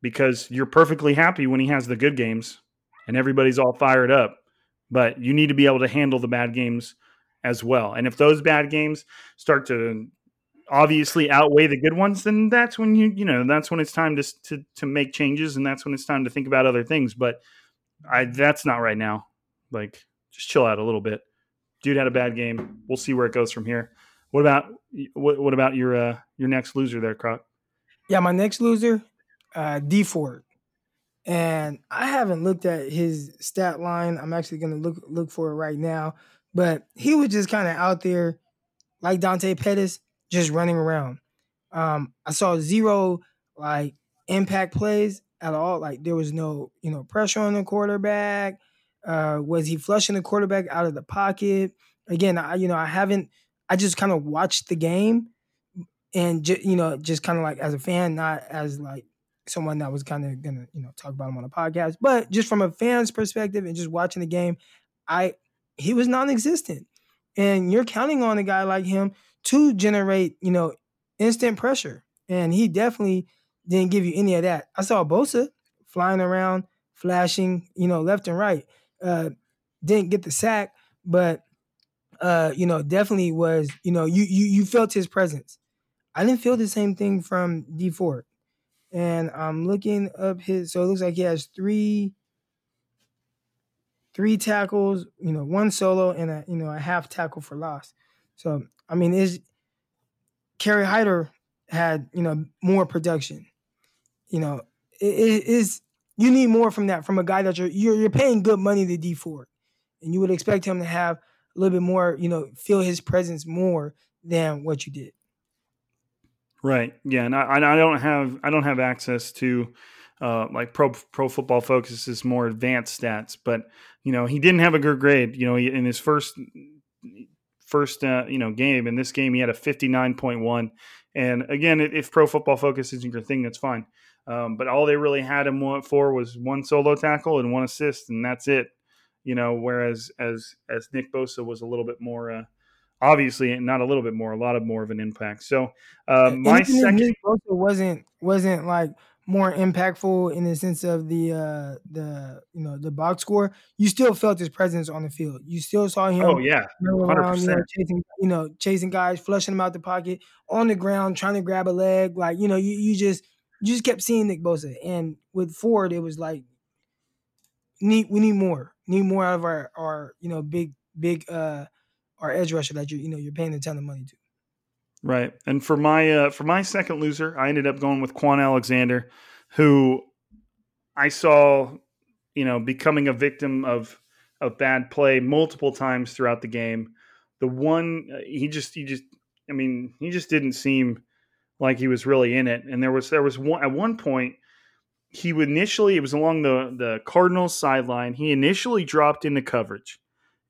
because you're perfectly happy when he has the good games and everybody's all fired up. But you need to be able to handle the bad games as well. And if those bad games start to obviously outweigh the good ones, then that's when you you know that's when it's time to to to make changes, and that's when it's time to think about other things. But I that's not right now. Like just chill out a little bit. Dude had a bad game. We'll see where it goes from here. What about what, what about your uh, your next loser there, Croc? Yeah, my next loser, uh, Dee Ford. And I haven't looked at his stat line. I'm actually going to look look for it right now. But he was just kind of out there, like Dante Pettis, just running around. Um, I saw zero like impact plays at all. Like there was no, you know, pressure on the quarterback. Uh, was he flushing the quarterback out of the pocket? Again, I you know I haven't. I just kind of watched the game, and ju- you know, just kind of like as a fan, not as like someone that was kind of gonna you know talk about him on a podcast, but just from a fan's perspective and just watching the game, I he was non-existent. And you're counting on a guy like him to generate, you know, instant pressure. And he definitely didn't give you any of that. I saw Bosa flying around, flashing, you know, left and right. Uh, didn't get the sack, but uh, you know, definitely was, you know, you you you felt his presence. I didn't feel the same thing from Dee Ford. And I'm looking up his so it looks like he has three three tackles, you know, one solo and a you know a half tackle for loss. So I mean, is Kerry Hyder had you know more production. You know, it is you need more from that from a guy that you're you're, you're paying good money to Dee Ford, and you would expect him to have a little bit more. You know, feel his presence more than what you did. Right. Yeah, and I, I don't have I don't have access to uh, like pro pro football focuses more advanced stats, but you know he didn't have a good grade. You know, in his first first uh, you know game in this game he had a fifty nine point one, and again, if pro football focus isn't your thing, that's fine. Um, but all they really had him for was one solo tackle and one assist, and that's it. You know, whereas as as Nick Bosa was a little bit more. Uh, obviously not a little bit more, a lot of more of an impact. So uh, my second Nick Bosa wasn't wasn't like more impactful in the sense of the uh the you know the box score, you still felt his presence on the field. You still saw him. Oh yeah, around, you know, chasing you know chasing guys, flushing them out the pocket on the ground, trying to grab a leg. Like you know, you you just you just kept seeing Nick Bosa, and with Ford, it was like need we need more, need more out of our our you know big big uh our edge rusher that you you know you're paying a ton of money to. Right. And for my uh, for my second loser, I ended up going with Kwon Alexander, who I saw, you know, becoming a victim of of bad play multiple times throughout the game. The one uh, he just he just I mean, he just didn't seem like he was really in it. And there was there was one at one point he would initially it was along the the Cardinals sideline. He initially dropped into coverage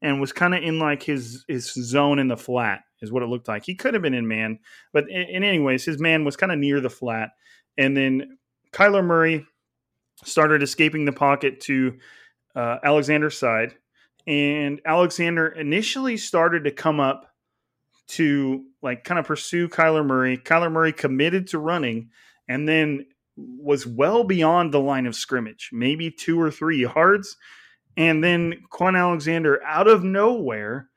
and was kind of in like his his zone in the flat is what it looked like. He could have been in man, but in, in anyways, his man was kind of near the flat, and then Kyler Murray started escaping the pocket to uh, Alexander's side, and Alexander initially started to come up to like kind of pursue Kyler Murray. Kyler Murray committed to running, and then was well beyond the line of scrimmage, maybe two or three yards. And then Kwon Alexander, out of nowhere,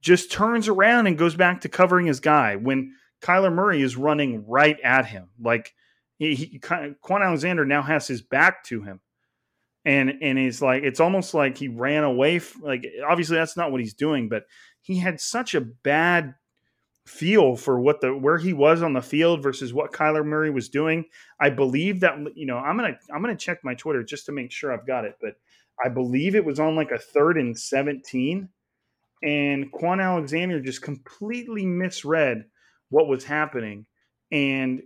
just turns around and goes back to covering his guy when Kyler Murray is running right at him. Like he, he Kwon Alexander now has his back to him. And and he's like it's almost like he ran away. Like obviously that's not what he's doing, but he had such a bad feel for what the where he was on the field versus what Kyler Murray was doing. I believe that you know I'm gonna I'm gonna check my Twitter just to make sure I've got it, but I believe it was on like a third and seventeen, and Kwon Alexander just completely misread what was happening and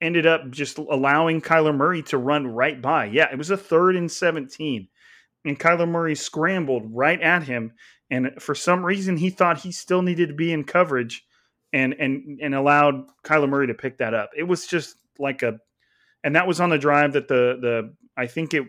ended up just allowing Kyler Murray to run right by. Yeah, it was a third and 17. And Kyler Murray scrambled right at him. And for some reason, he thought he still needed to be in coverage and and and allowed Kyler Murray to pick that up. It was just like a and that was on the drive that the the I think it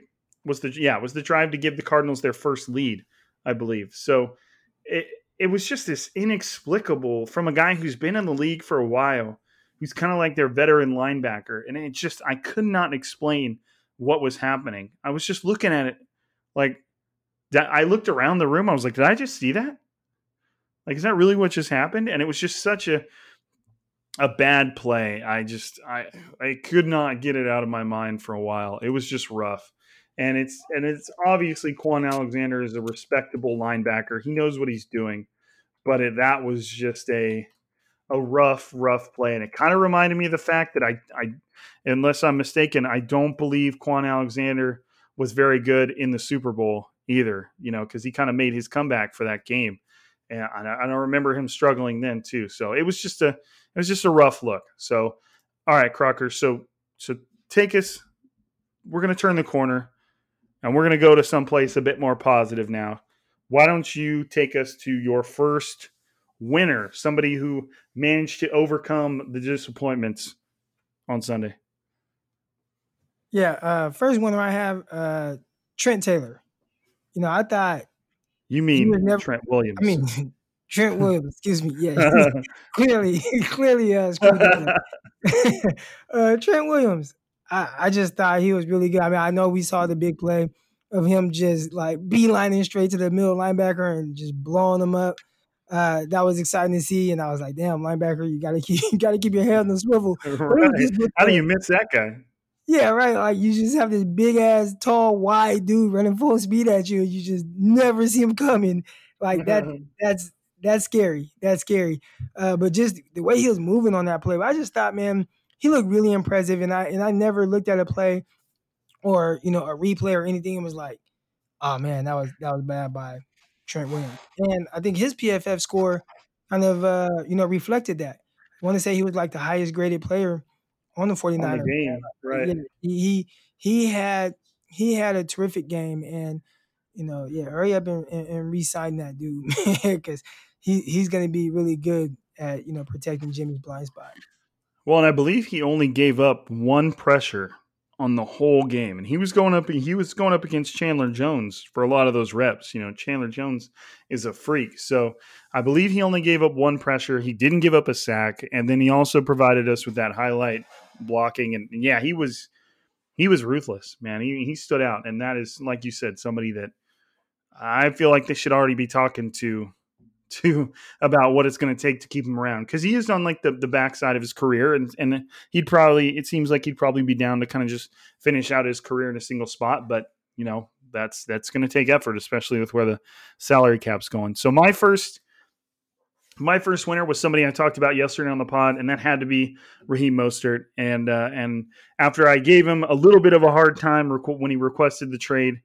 was the yeah, was the drive to give the Cardinals their first lead, I believe. So it it was just this inexplicable from a guy who's been in the league for a while who's kind of like their veteran linebacker. And it just, I could not explain what was happening. I was just looking at it like, I looked around the room. I was like, did I just see that? Like, is that really what just happened? And it was just such a, a bad play. I just, I, I could not get it out of my mind for a while. It was just rough. And it's, and it's obviously Kwon Alexander is a respectable linebacker. He knows what he's doing, but it, that was just a, a rough, rough play, and it kind of reminded me of the fact that I, I, unless I'm mistaken, I don't believe Kwon Alexander was very good in the Super Bowl either. You know, because he kind of made his comeback for that game, and I, I don't remember him struggling then too. So it was just a, it was just a rough look. So, all right, Crocker. So, so take us. We're going to turn the corner, and we're going to go to someplace a bit more positive now. Why don't you take us to your first? winner, somebody who managed to overcome the disappointments on Sunday? Yeah, uh, first winner I have uh, Trent Taylor. You know, I thought you mean never, Trent Williams. I mean (laughs) Trent Williams. excuse me. Yeah, (laughs) (laughs) clearly, clearly, uh, uh, Trent Williams. I, I just thought he was really good. I mean, I know we saw the big play of him just like beelining straight to the middle linebacker and just blowing him up uh, that was exciting to see. And I was like, damn, linebacker, you gotta keep you gotta keep your head on the swivel. Right. How do you miss that guy? Yeah, right. Like you just have this big ass, tall, wide dude running full speed at you, you just never see him coming. Like that. that's that's scary. That's scary. Uh, but just the way he was moving on that play, I just thought, man, he looked really impressive. And I and I never looked at a play or you know a replay or anything and was like, oh man, that was that was bad by Trent Williams. And I think his PFF score kind of, uh, you know, reflected that. I want to say he was like the highest graded player on the 49ers. On the game, right. Yeah, he, he had he had a terrific game and you know, yeah, hurry up and, and, and re-sign that dude (laughs) because he, he's going to be really good at, you know, protecting Jimmy's blind spot. Well, and I believe he only gave up one pressure on the whole game, and he was going up. He was going up against Chandler Jones for a lot of those reps. You know, Chandler Jones is a freak, so I believe he only gave up one pressure. He didn't give up a sack, and then he also provided us with that highlight blocking. And, yeah, he was he was ruthless, man. He he stood out, and that is like you said, somebody that I feel like they should already be talking to to (laughs) about what it's going to take to keep him around because he is on like the, the backside of his career and, and he'd probably it seems like he'd probably be down to kind of just finish out his career in a single spot but you know that's that's going to take effort especially with where the salary cap's going so my first my first winner was somebody I talked about yesterday on the pod, and that had to be Raheem Mostert. And uh, and after I gave him a little bit of a hard time requ- when he requested the trade,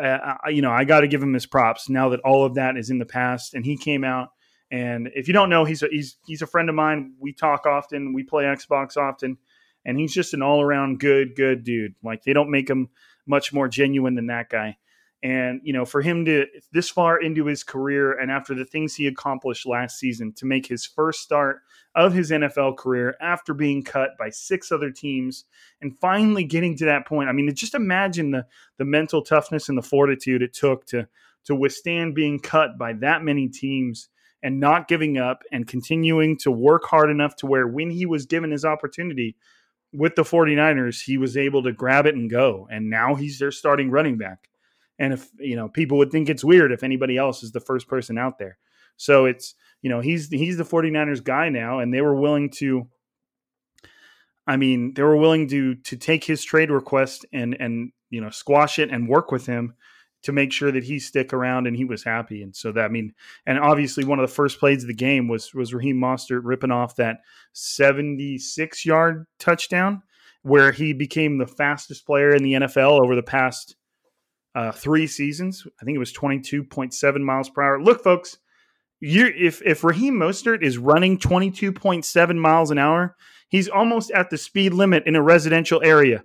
uh, you know, I got to give him his props now that all of that is in the past. And he came out, and if you don't know, he's a, he's he's a friend of mine. We talk often, we play Xbox often, and he's just an all around good good dude. Like they don't make him much more genuine than that guy. And, you know, for him to this far into his career and after the things he accomplished last season to make his first start of his NFL career after being cut by six other teams and finally getting to that point. I mean, just imagine the the mental toughness and the fortitude it took to to withstand being cut by that many teams and not giving up and continuing to work hard enough to where when he was given his opportunity with the 49ers, he was able to grab it and go. And now he's their starting running back. And if, you know, people would think it's weird if anybody else is the first person out there. So it's, you know, he's he's the 49ers guy now and they were willing to I mean, they were willing to to take his trade request and and you know, squash it and work with him to make sure that he stick around and he was happy. And so that I mean, and obviously one of the first plays of the game was was Raheem Mostert ripping off that 76 yard touchdown where he became the fastest player in the NFL over the past uh, three seasons. I think it was 22.7 miles per hour. Look, folks, you if if Raheem Mostert is running 22.7 miles an hour, he's almost at the speed limit in a residential area.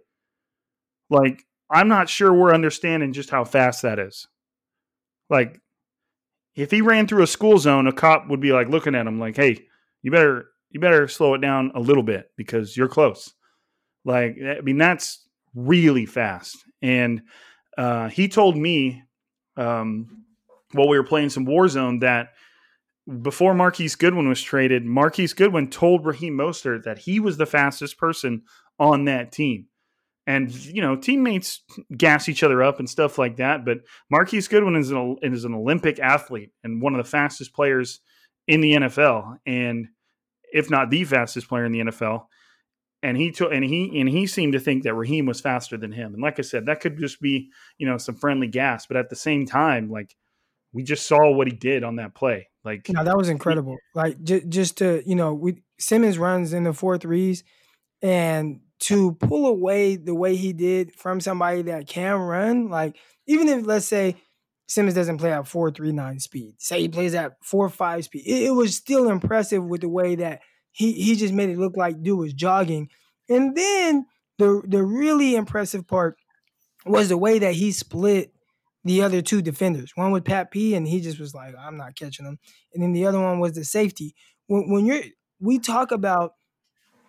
Like I'm not sure we're understanding just how fast that is. Like, if he ran through a school zone, a cop would be like looking at him like, "Hey, you better you better slow it down a little bit because you're close." Like, I mean, that's really fast. And uh, he told me um, while we were playing some Warzone that before Marquise Goodwin was traded, Marquise Goodwin told Raheem Mostert that he was the fastest person on that team and you know teammates gas each other up and stuff like that. But Marquise Goodwin is an is an Olympic athlete and one of the fastest players in the NFL, and if not the fastest player in the NFL. And he took and he and he seemed to think that Raheem was faster than him. And like I said, that could just be you know some friendly gas, but at the same time, like we just saw what he did on that play. Like no, that was incredible. He, like j- just to you know, we Simmons runs in the four threes, and to pull away the way he did from somebody that can run, like even if let's say Simmons doesn't play at four three nine speed, say he plays at four five speed, it, it, was still impressive with the way that he he just made it look like dude was jogging. And then the the really impressive part was the way that he split the other two defenders. One with Pat P, and he just was like, I'm not catching him. And then the other one was the safety. When when you're we talk about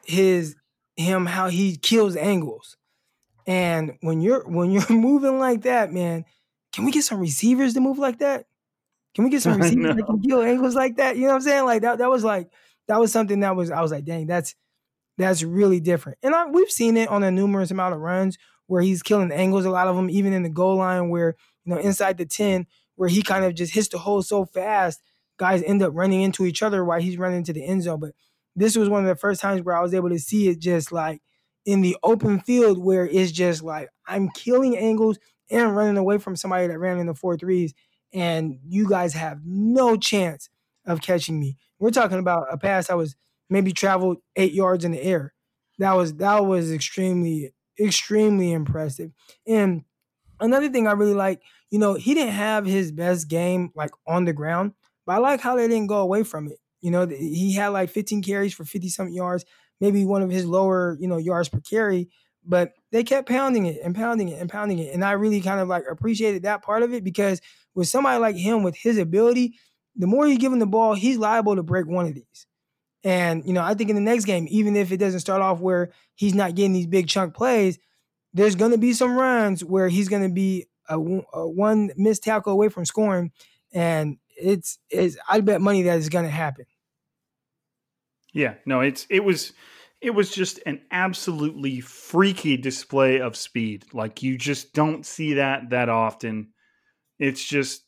his him how he kills angles. And when you're when you're (laughs) moving like that, man, can we get some receivers to move like that? Can we get some (laughs) receivers that can kill angles like that? You know what I'm saying? Like that that was like that was something that was I was like, dang, that's that's really different. And I, we've seen it on a numerous amount of runs where he's killing angles, a lot of them even in the goal line where, you know, inside the 10 where he kind of just hits the hole so fast, guys end up running into each other while he's running into the end zone. But this was one of the first times where I was able to see it just like in the open field where it's just like I'm killing angles and running away from somebody that ran in the four threes, and you guys have no chance of catching me. We're talking about a pass that was maybe traveled eight yards in the air. That was that was extremely extremely impressive. And another thing I really like, you know, he didn't have his best game like on the ground, but I like how they didn't go away from it. You know, he had like 15 carries for 50 something yards, maybe one of his lower, you know, yards per carry, but they kept pounding it and pounding it and pounding it. And I really kind of like appreciated that part of it because with somebody like him with his ability, the more you give him the ball, he's liable to break one of these. And, you know, I think in the next game, even if it doesn't start off where he's not getting these big chunk plays, there's going to be some runs where he's going to be a, a one missed tackle away from scoring. And it's, it's I bet money that is going to happen. Yeah, no, it's it was it was just an absolutely freaky display of speed. Like you just don't see that that often. It's just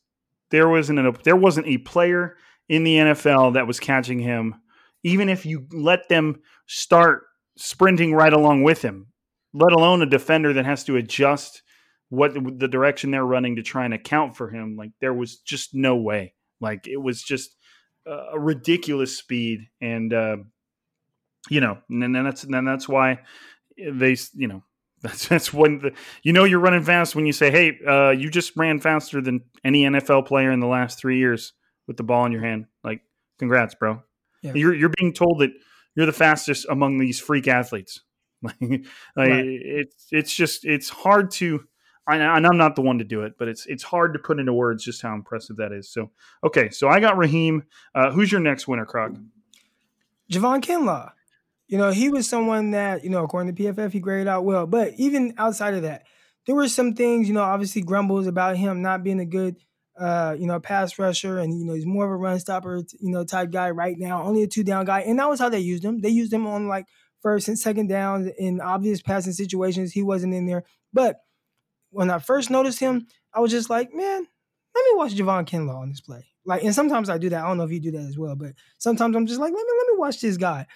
there wasn't a there wasn't a player in the NFL that was catching him, even if you let them start sprinting right along with him. Let alone a defender that has to adjust what the direction they're running to try and account for him. Like there was just no way. Like it was just a ridiculous speed, and uh, you know, and that's and that's why they, you know, that's that's when the you know you're running fast when you say, "Hey, uh, you just ran faster than any NFL player in the last three years with the ball in your hand." Like, congrats, bro. Yeah. You're you're being told that you're the fastest among these freak athletes. (laughs) like, right. it's it's just it's hard to and I'm not the one to do it, but it's it's hard to put into words just how impressive that is. So, okay, so I got Raheem. Uh, who's your next winner, Croc? Javon Kinlaw. You know, he was someone that you know, according to PFF, he graded out well. But even outside of that, there were some things. You know, obviously grumbles about him not being a good, uh, you know, pass rusher, and you know, he's more of a run stopper, you know, type guy right now. Only a two down guy, and that was how they used him. They used him on like first and second downs in obvious passing situations. He wasn't in there, but when I first noticed him, I was just like, man, let me watch Javon Kinlaw on this play. Like, and sometimes I do that. I don't know if you do that as well, but sometimes I'm just like, let me let me watch this guy.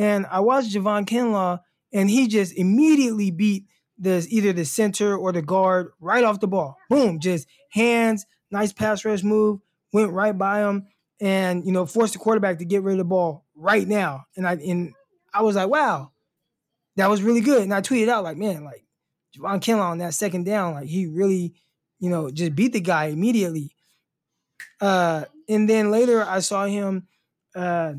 And I watched Javon Kinlaw, and he just immediately beat the either the center or the guard right off the ball. Boom, just hands, nice pass rush move, went right by him, and you know forced the quarterback to get rid of the ball right now. And I and I was like, wow, that was really good. And I tweeted out like, man, like Javon Kinlaw on that second down, like he really, you know, just beat the guy immediately. Uh, and then later I saw him. Uh,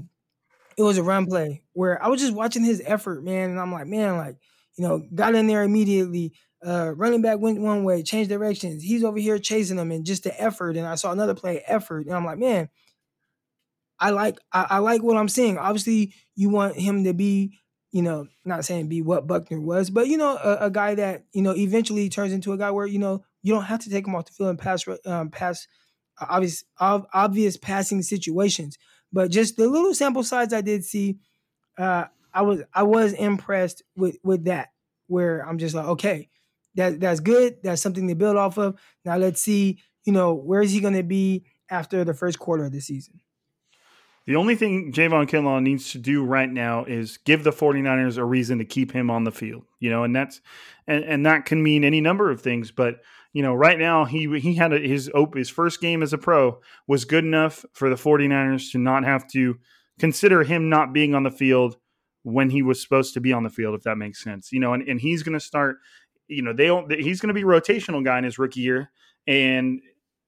it was a run play where I was just watching his effort, man, and I'm like, man, like you know, got in there immediately. Uh, running back went one way, changed directions. He's over here chasing them, and just the effort. And I saw another play, effort, and I'm like, man, I like I, I like what I'm seeing. Obviously, you want him to be you know, not saying be what Buckner was, but you know, a, a, guy that you know eventually turns into a guy where you know you don't have to take him off the field and pass um, pass uh, obvious obvious passing situations. But just the little sample size I did see, uh, I was I was impressed with with that. Where I'm just like, okay, that that's good. That's something to build off of. Now let's see, you know, where is he going to be after the first quarter of the season? The only thing Javon Kinlaw needs to do right now is give the 49ers a reason to keep him on the field. You know, and that's and, and that can mean any number of things, but you know, right now he he had a, his his first game as a pro was good enough for the 49ers to not have to consider him not being on the field when he was supposed to be on the field if that makes sense. You know, and, and he's going to start you know, they don't he's going to be rotational guy in his rookie year and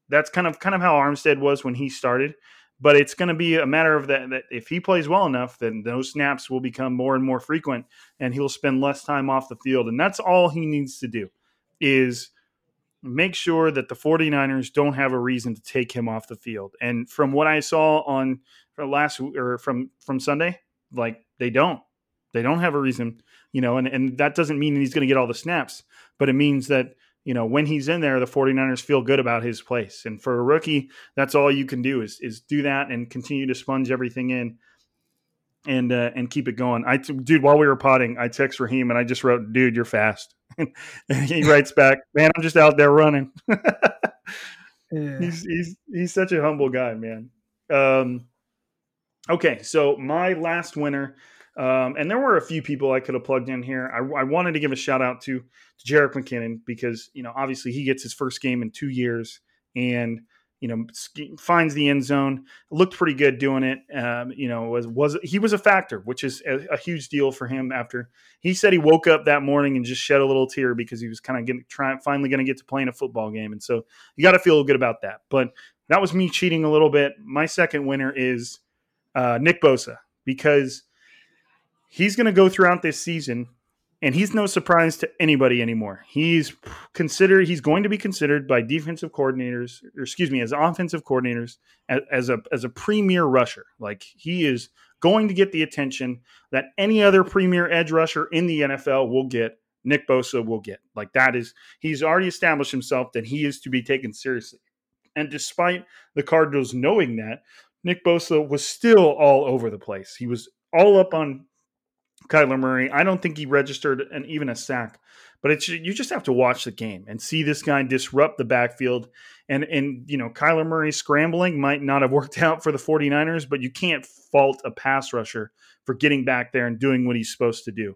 that's kind of kind of how Armstead was when he started but it's going to be a matter of that, that if he plays well enough, then those snaps will become more and more frequent and he'll spend less time off the field. And that's all he needs to do is make sure that the 49ers don't have a reason to take him off the field. And from what I saw on last or from from Sunday, like they don't. They don't have a reason, you know, and, and that doesn't mean he's going to get all the snaps, but it means that you know, when he's in there, the 49ers feel good about his place. And for a rookie, that's all you can do is is do that and continue to sponge everything in and uh, and keep it going. I dude, while we were potting, I text Raheem and I just wrote, "Dude, you're fast." (laughs) and he writes back, "Man, I'm just out there running." (laughs) yeah. He's he's he's such a humble guy, man. Um, okay, so my last winner um, and there were a few people I could have plugged in here. I, I wanted to give a shout out to, to Jerick McKinnon because, you know, obviously he gets his first game in two years and, you know, finds the end zone, looked pretty good doing it. Um, you know, was, was, he was a factor, which is a, a, huge deal for him after he said he woke up that morning and just shed a little tear because he was kind of getting, trying, finally going to get to play in a football game. And so you got to feel good about that. But that was me cheating a little bit. My second winner is uh, Nick Bosa because – he's going to go throughout this season and he's no surprise to anybody anymore. He's considered he's going to be considered by defensive coordinators, or excuse me, as offensive coordinators as, as, a as a premier rusher. Like he is going to get the attention that any other premier edge rusher in the NFL will get. Nick Bosa will get. Like that is he's already established himself that he is to be taken seriously. And despite the Cardinals knowing that, Nick Bosa was still all over the place. He was all up on Kyler Murray. I don't think he registered an even a sack, but it's you just have to watch the game and see this guy disrupt the backfield. And and you know, Kyler Murray scrambling might not have (laughs) worked out for the 49ers, but you can't fault a pass rusher for getting back there and doing what he's supposed to do.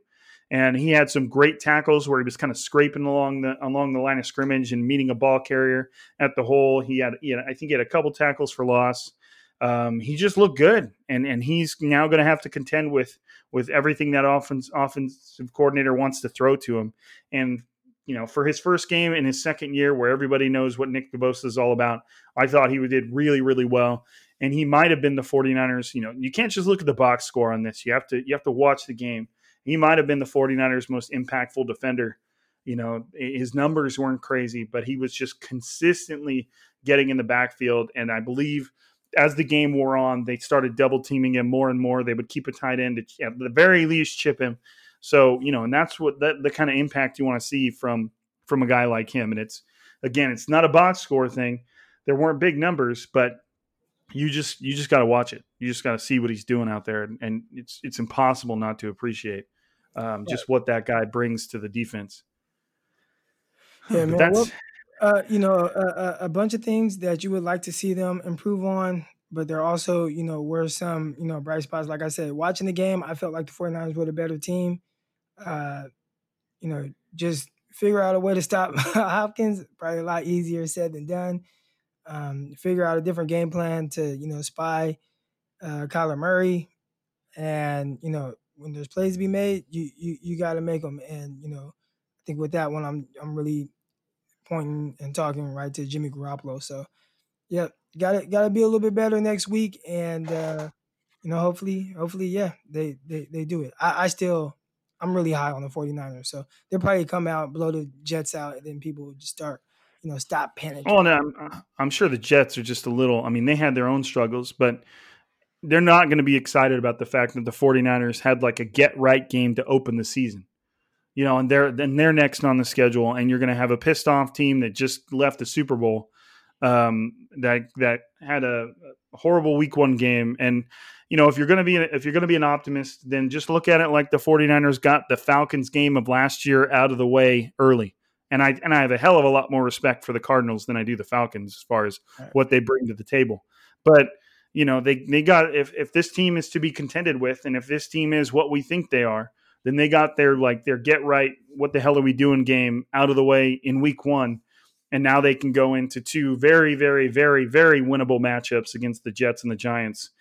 And he had some great tackles where he was kind of scraping along the along the line of scrimmage and meeting a ball carrier at the hole. He had, you know, I think he had a couple tackles for loss um, he just looked good, and and he's now going to have to contend with with everything that offense offensive coordinator wants to throw to him. And you know, for his first game in his second year, where everybody knows what Nick Bosa is all about, I thought he did really really well, and he might have been the 49ers. You know, you can't just look at the box score on this. You have to you have to watch the game. He might have been the 49ers' most impactful defender. You know, his numbers weren't crazy, but he was just consistently getting in the backfield, and I believe as the game wore on, they started double teaming him more and more. They would keep a tight end to, at the very least chip him. So you know, and that's what that the kind of impact you want to see from from a guy like him. And it's again, it's not a box score thing. There weren't big numbers, but you just you just got to watch it. You just got to see what he's doing out there, and, and, it's it's impossible not to appreciate um, just what that guy brings to the defense. Yeah, man. That's, uh, you know, a, a, bunch of things that you would like to see them improve on, but there also, you know, were some, you know, bright spots. Like I said, watching the game, I felt like the 49ers were the better team. Uh, you know, just figure out a way to stop (laughs) Hopkins. Probably a lot easier said than done. Um, figure out a different game plan to you know spy uh, Kyler Murray, and you know when there's plays to be made, you you you got to make them. And you know, I think with that one, I'm I'm really pointing and talking right to Jimmy Garoppolo. So, yep, got to got to be a little bit better next week, and uh, you know, hopefully, hopefully, yeah, they they they do it. I, I still I'm really high on the 49ers. So they'll probably come out, blow the Jets out, and then people will just start, you know, stop panicking. Oh, no, I'm, I'm sure the Jets are just a little, I mean, they had their own struggles, but they're not going to be excited about the fact that the 49ers had like a get right game to open the season. You know, and they're then they're next on the schedule, and you're going to have a pissed off team that just left the Super Bowl, um, that that had a horrible Week One game, and you know, if you're going to be if you're going to be an optimist, then just look at it like the 49ers got the Falcons game of last year out of the way early. And I and I have a hell of a lot more respect for the Cardinals than I do the Falcons as far as what they bring to the table. But you know, they they got if if this team is to be contended with, and if this team is what we think they are, then they got their like their get right. What the hell are we doing? Game out of the way in Week One, and now they can go into two very very very very winnable matchups against the Jets and the Giants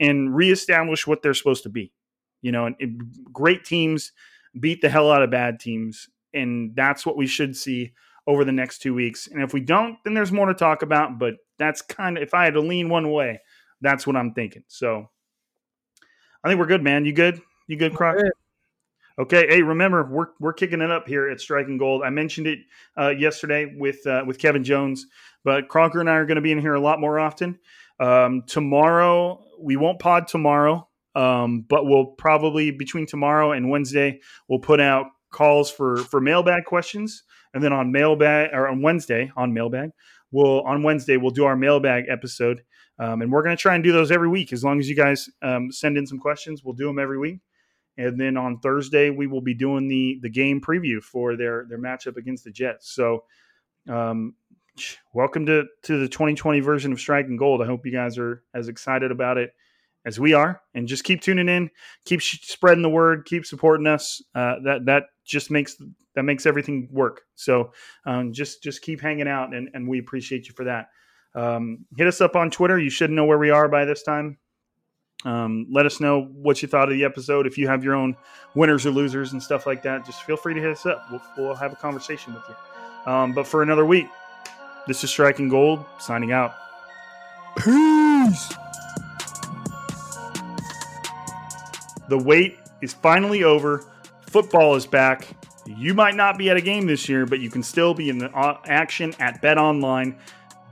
and reestablish what they're supposed to be. You know, and, and great teams beat the hell out of bad teams, and that's what we should see over the next two weeks. And if we don't, then there's more to talk about. But that's kind of if I had to lean one way, that's what I'm thinking. So I think we're good, man. You good? You good, Croc? Okay. Hey, remember we're we're kicking it up here at Striking Gold. I mentioned it uh, yesterday with uh, with Kevin Jones, but Crocker and I are going to be in here a lot more often. Um, tomorrow, we won't pod tomorrow, um, but we'll probably between tomorrow and Wednesday, we'll put out calls for for mailbag questions, and then on mailbag or on Wednesday on mailbag, we'll on Wednesday we'll do our mailbag episode, um, and we're going to try and do those every week as long as you guys um, send in some questions. We'll do them every week. And then on Thursday we will be doing the the game preview for their their matchup against the Jets. So um, welcome to to the 2020 version of Striking Gold. I hope you guys are as excited about it as we are, and just keep tuning in, keep spreading the word, keep supporting us. Uh, that that just makes that makes everything work. So um, just just keep hanging out, and and we appreciate you for that. Um, hit us up on Twitter. You should know where we are by this time. Um, let us know what you thought of the episode. If you have your own winners or losers and stuff like that, just feel free to hit us up. We'll, we'll have a conversation with you. Um, but for another week, this is Striking Gold signing out. Peace. The wait is finally over. Football is back. You might not be at a game this year, but you can still be in the action at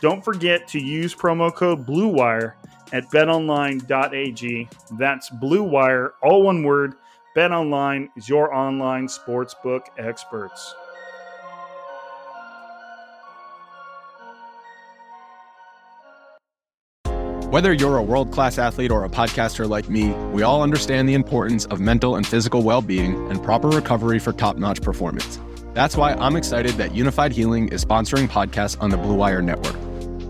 Don't forget to use promo code BLUEWIRE at betonline.ag. That's BLUEWIRE, all one word. BetOnline is your online sportsbook experts. Whether you're a world class athlete or a podcaster like me, we all understand the importance of mental and physical well being and proper recovery for top notch performance. That's why I'm excited that Unifyd Healing is sponsoring podcasts on the Blue Wire Network.